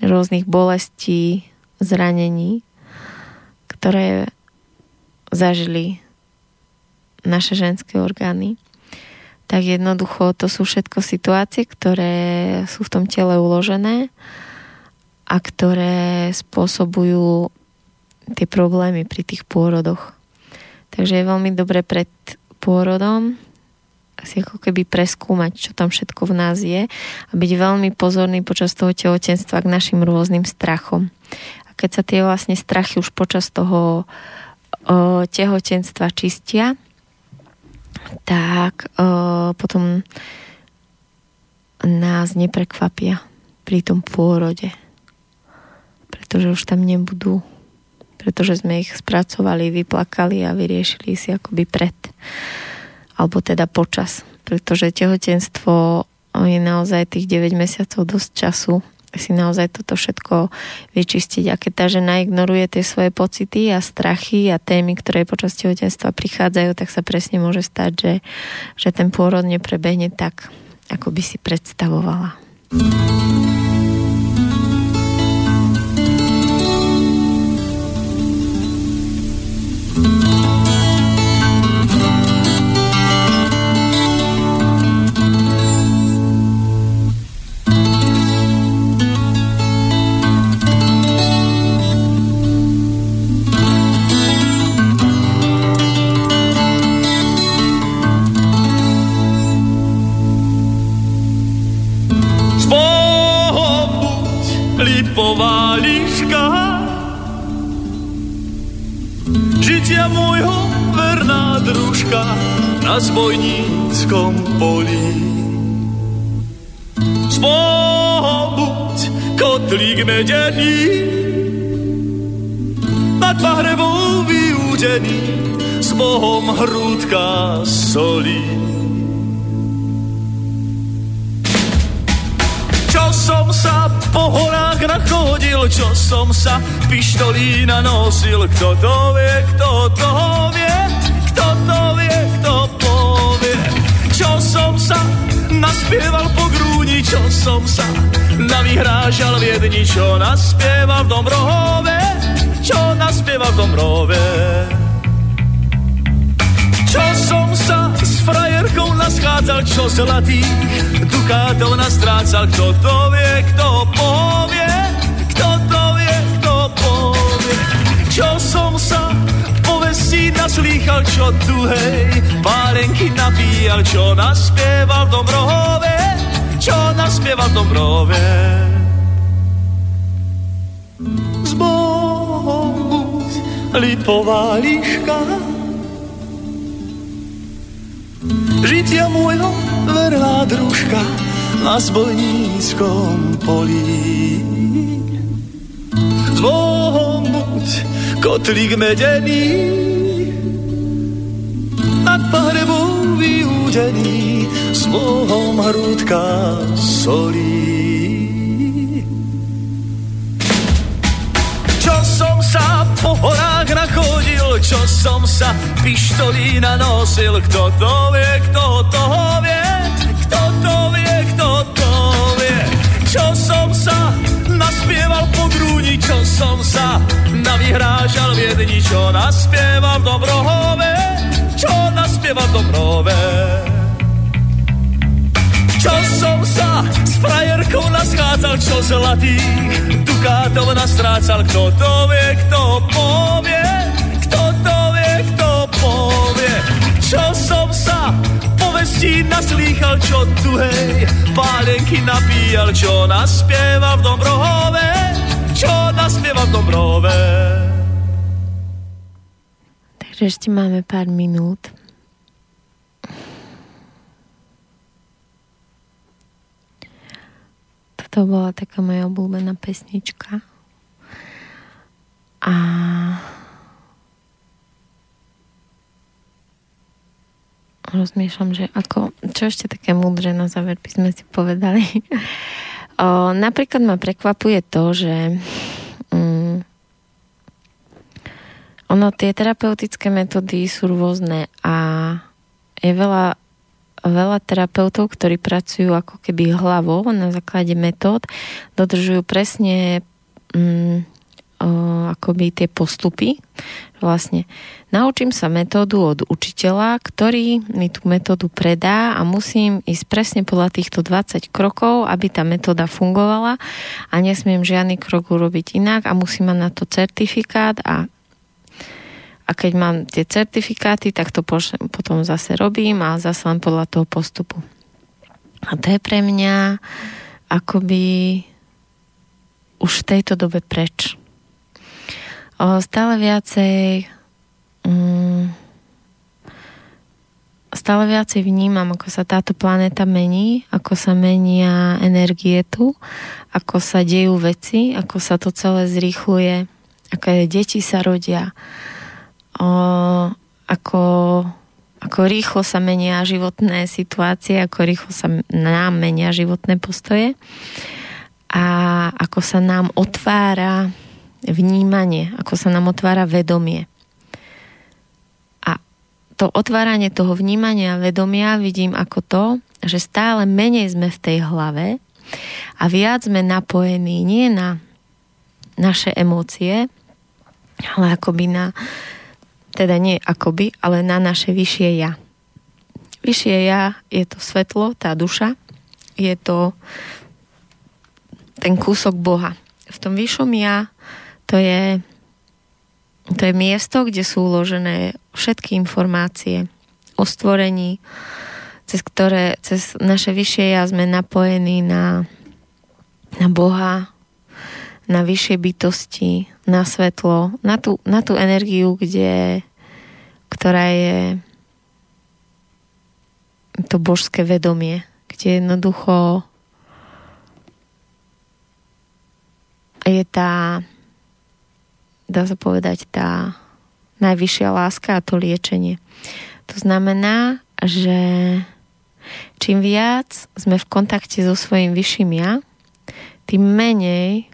rôznych bolestí, zranení, ktoré zažili naše ženské orgány, tak jednoducho to sú všetko situácie, ktoré sú v tom tele uložené a ktoré spôsobujú tie problémy pri tých pôrodoch. Takže je veľmi dobre pred pôrodom si ako keby preskúmať, čo tam všetko v nás je a byť veľmi pozorný počas toho tehotenstva k našim rôznym strachom. A keď sa tie vlastne strachy už počas toho o, tehotenstva čistia, tak uh, potom nás neprekvapia pri tom pôrode. Pretože už tam nebudú. Pretože sme ich spracovali, vyplakali a vyriešili si akoby pred. Alebo teda počas. Pretože tehotenstvo je naozaj tých 9 mesiacov dosť času, si naozaj toto všetko vyčistiť. A keď tá žena ignoruje tie svoje pocity a strachy a témy, ktoré počas tehotenstva prichádzajú, tak sa presne môže stať, že, že ten pôrod neprebehne tak, ako by si predstavovala. Na zbojníckom poli. Spobuď kotlík medený, nad pahrebou vyúdený, s Bohom hrúdka solí. Čo som sa po horách nachodil, čo som sa pištolí nanosil, kto to vie, kto to vie, kto to vie, kto čo som sa naspieval po grúni, čo som sa navyhrážal v jedni, čo naspieval v Dombrove, čo naspieval v Dombrove. Čo som sa s frajerkou naschádzal, čo zlatých dukátov nastrácal, kto to vie, kto povie, kto to vie, kto povie. Čo som sa si naslýchal, čo tu hej, párenky napíjal, čo naspieval v Dobrohove, čo naspieval v Dobrohove. S Bohom buď lipová liška, žitia môjho verná družka na zbojníckom poli. S Bohom buď kotlík medený, vyúdený s mohom hrúdka solí. Čo som sa po horách nachodil, čo som sa pištolí nanosil, kto to vie, kto to vie, kto to vie, kto to vie. Čo som sa naspieval po grúni, čo som sa navyhrážal v jedni, čo naspieval v Dobrohove, čo naspieva Dobrové. Čo som sa s frajerkou naschádzal, čo zlatých dukátov nastrácal, kto to vie, kto povie, kto to vie, kto povie. Čo som sa povestí naslýchal, čo tu hej, pálenky napíjal, čo naspieva v Dobrohove, čo naspieva v Dobrove. Takže ešte máme pár minút. Toto bola taká moja obľúbená pesnička. A rozmýšľam, že ako, čo ešte také múdre na záver by sme si povedali. o, napríklad ma prekvapuje to, že mm, ono, tie terapeutické metódy sú rôzne a je veľa, veľa terapeutov, ktorí pracujú ako keby hlavou na základe metód, dodržujú presne mm, o, akoby tie postupy. Vlastne naučím sa metódu od učiteľa, ktorý mi tú metódu predá a musím ísť presne podľa týchto 20 krokov, aby tá metóda fungovala a nesmiem žiadny krok urobiť inak a musím mať na to certifikát a a keď mám tie certifikáty, tak to potom zase robím a zase len podľa toho postupu. A to je pre mňa akoby už v tejto dobe preč. O, stále viacej um, stále viacej vnímam, ako sa táto planéta mení, ako sa menia energie tu, ako sa dejú veci, ako sa to celé zrýchluje, aké deti sa rodia, ako, ako rýchlo sa menia životné situácie, ako rýchlo sa nám menia životné postoje. a ako sa nám otvára vnímanie, ako sa nám otvára vedomie. A to otváranie toho vnímania a vedomia vidím ako to, že stále menej sme v tej hlave a viac sme napojení nie na naše emócie, ale akoby na, teda nie akoby, ale na naše vyššie ja. Vyššie ja je to svetlo, tá duša, je to ten kúsok Boha. V tom vyššom ja to je, to je miesto, kde sú uložené všetky informácie o stvorení, cez ktoré, cez naše vyššie ja sme napojení na, na Boha, na vyššie bytosti, na svetlo, na tú, na tú energiu, kde, ktorá je to božské vedomie, kde jednoducho je tá, dá sa povedať, tá najvyššia láska a to liečenie. To znamená, že čím viac sme v kontakte so svojím vyšším ja, tým menej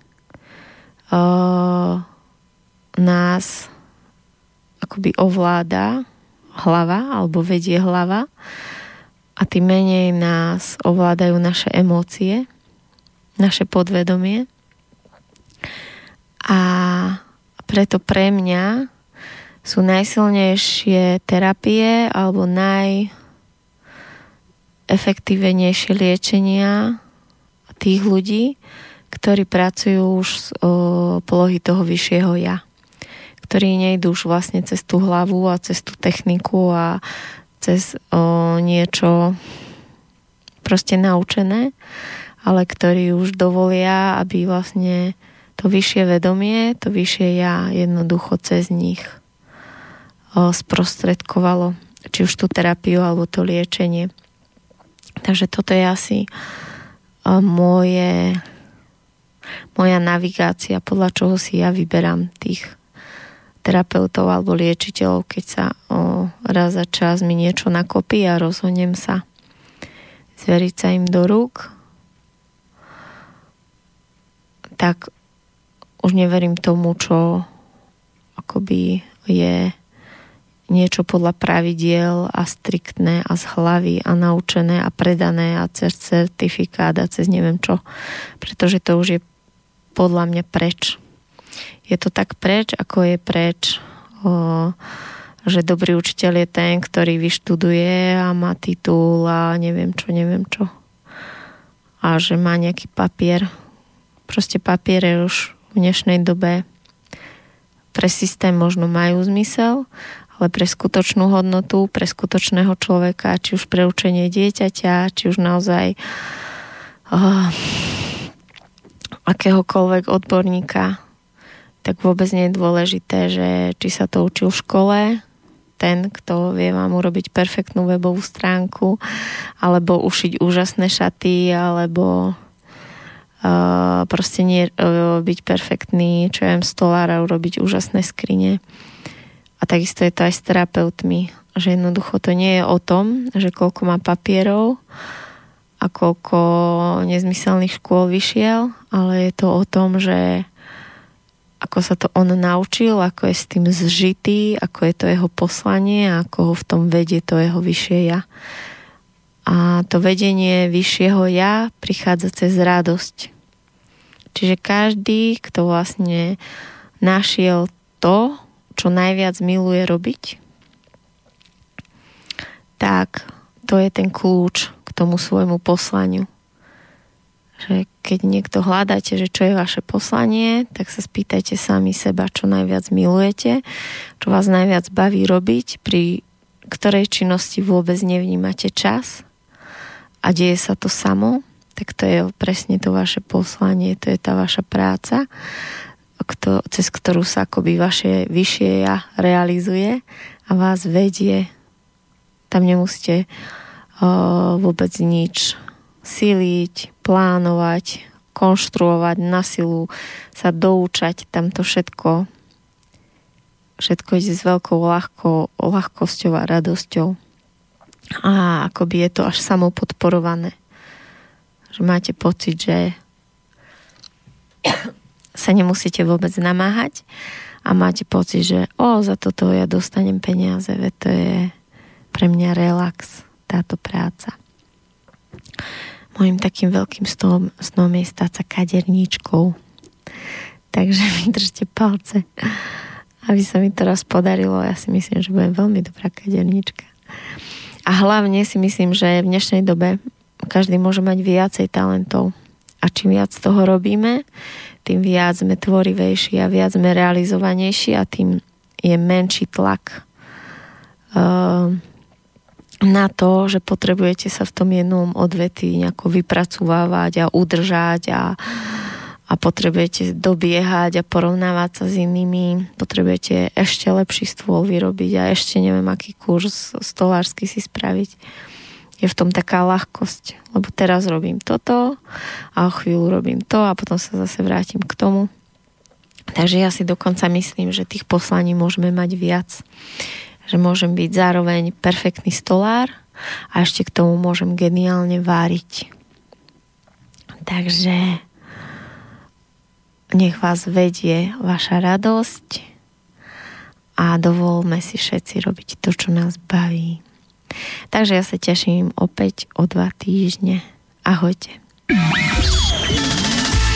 nás akoby ovláda hlava alebo vedie hlava a tým menej nás ovládajú naše emócie, naše podvedomie. A preto pre mňa sú najsilnejšie terapie alebo najefektívnejšie liečenia tých ľudí, ktorí pracujú už z o, polohy toho vyššieho ja. Ktorí nejdú už vlastne cez tú hlavu a cez tú techniku a cez o, niečo proste naučené, ale ktorí už dovolia, aby vlastne to vyššie vedomie, to vyššie ja jednoducho cez nich o, sprostredkovalo či už tú terapiu alebo to liečenie. Takže toto je asi moje moja navigácia, podľa čoho si ja vyberám tých terapeutov alebo liečiteľov, keď sa o, raz za čas mi niečo nakopí a rozhodnem sa zveriť sa im do rúk, tak už neverím tomu, čo akoby je niečo podľa pravidiel a striktné a z hlavy a naučené a predané a cez certifikát a cez neviem čo. Pretože to už je podľa mňa preč. Je to tak preč, ako je preč, o, že dobrý učiteľ je ten, ktorý vyštuduje a má titul a neviem čo, neviem čo. A že má nejaký papier. Proste papiere už v dnešnej dobe pre systém možno majú zmysel, ale pre skutočnú hodnotu, pre skutočného človeka, či už pre učenie dieťaťa, či už naozaj uh, akéhokoľvek odborníka, tak vôbec nie je dôležité, že či sa to učil v škole, ten, kto vie vám urobiť perfektnú webovú stránku, alebo ušiť úžasné šaty, alebo uh, proste nie uh, byť perfektný, čo ja viem, stolár a urobiť úžasné skrine. A takisto je to aj s terapeutmi, že jednoducho to nie je o tom, že koľko má papierov, a koľko nezmyselných škôl vyšiel, ale je to o tom, že ako sa to on naučil, ako je s tým zžitý, ako je to jeho poslanie a ako ho v tom vedie to jeho vyššie ja. A to vedenie vyššieho ja prichádza cez radosť. Čiže každý, kto vlastne našiel to, čo najviac miluje robiť, tak to je ten kľúč tomu svojmu poslaniu. Že keď niekto hľadáte, že čo je vaše poslanie, tak sa spýtajte sami seba, čo najviac milujete, čo vás najviac baví robiť, pri ktorej činnosti vôbec nevnímate čas a deje sa to samo, tak to je presne to vaše poslanie, to je tá vaša práca, kto, cez ktorú sa akoby vaše vyššie ja realizuje a vás vedie. Tam nemusíte vôbec nič siliť, plánovať, konštruovať na silu, sa doučať, tam to všetko všetko ide s veľkou ľahko, ľahkosťou a radosťou. A akoby je to až samopodporované. Že máte pocit, že sa nemusíte vôbec namáhať a máte pocit, že o, za toto ja dostanem peniaze, veď to je pre mňa relax, táto práca. Mojím takým veľkým snom, snom je stať sa kaderníčkou. Takže mi držte palce, aby sa mi to raz podarilo. Ja si myslím, že budem veľmi dobrá kaderníčka. A hlavne si myslím, že v dnešnej dobe každý môže mať viacej talentov. A čím viac toho robíme, tým viac sme tvorivejší a viac sme realizovanejší a tým je menší tlak uh, na to, že potrebujete sa v tom jednom odvetí nejako vypracovávať a udržať a, a potrebujete dobiehať a porovnávať sa s inými, potrebujete ešte lepší stôl vyrobiť a ešte neviem aký kurz stolársky si spraviť je v tom taká ľahkosť, lebo teraz robím toto a o chvíľu robím to a potom sa zase vrátim k tomu. Takže ja si dokonca myslím, že tých poslaní môžeme mať viac. Že môžem byť zároveň perfektný stolár a ešte k tomu môžem geniálne váriť. Takže nech vás vedie vaša radosť a dovolme si všetci robiť to, čo nás baví. Takže ja sa teším opäť o dva týždne. Ahojte.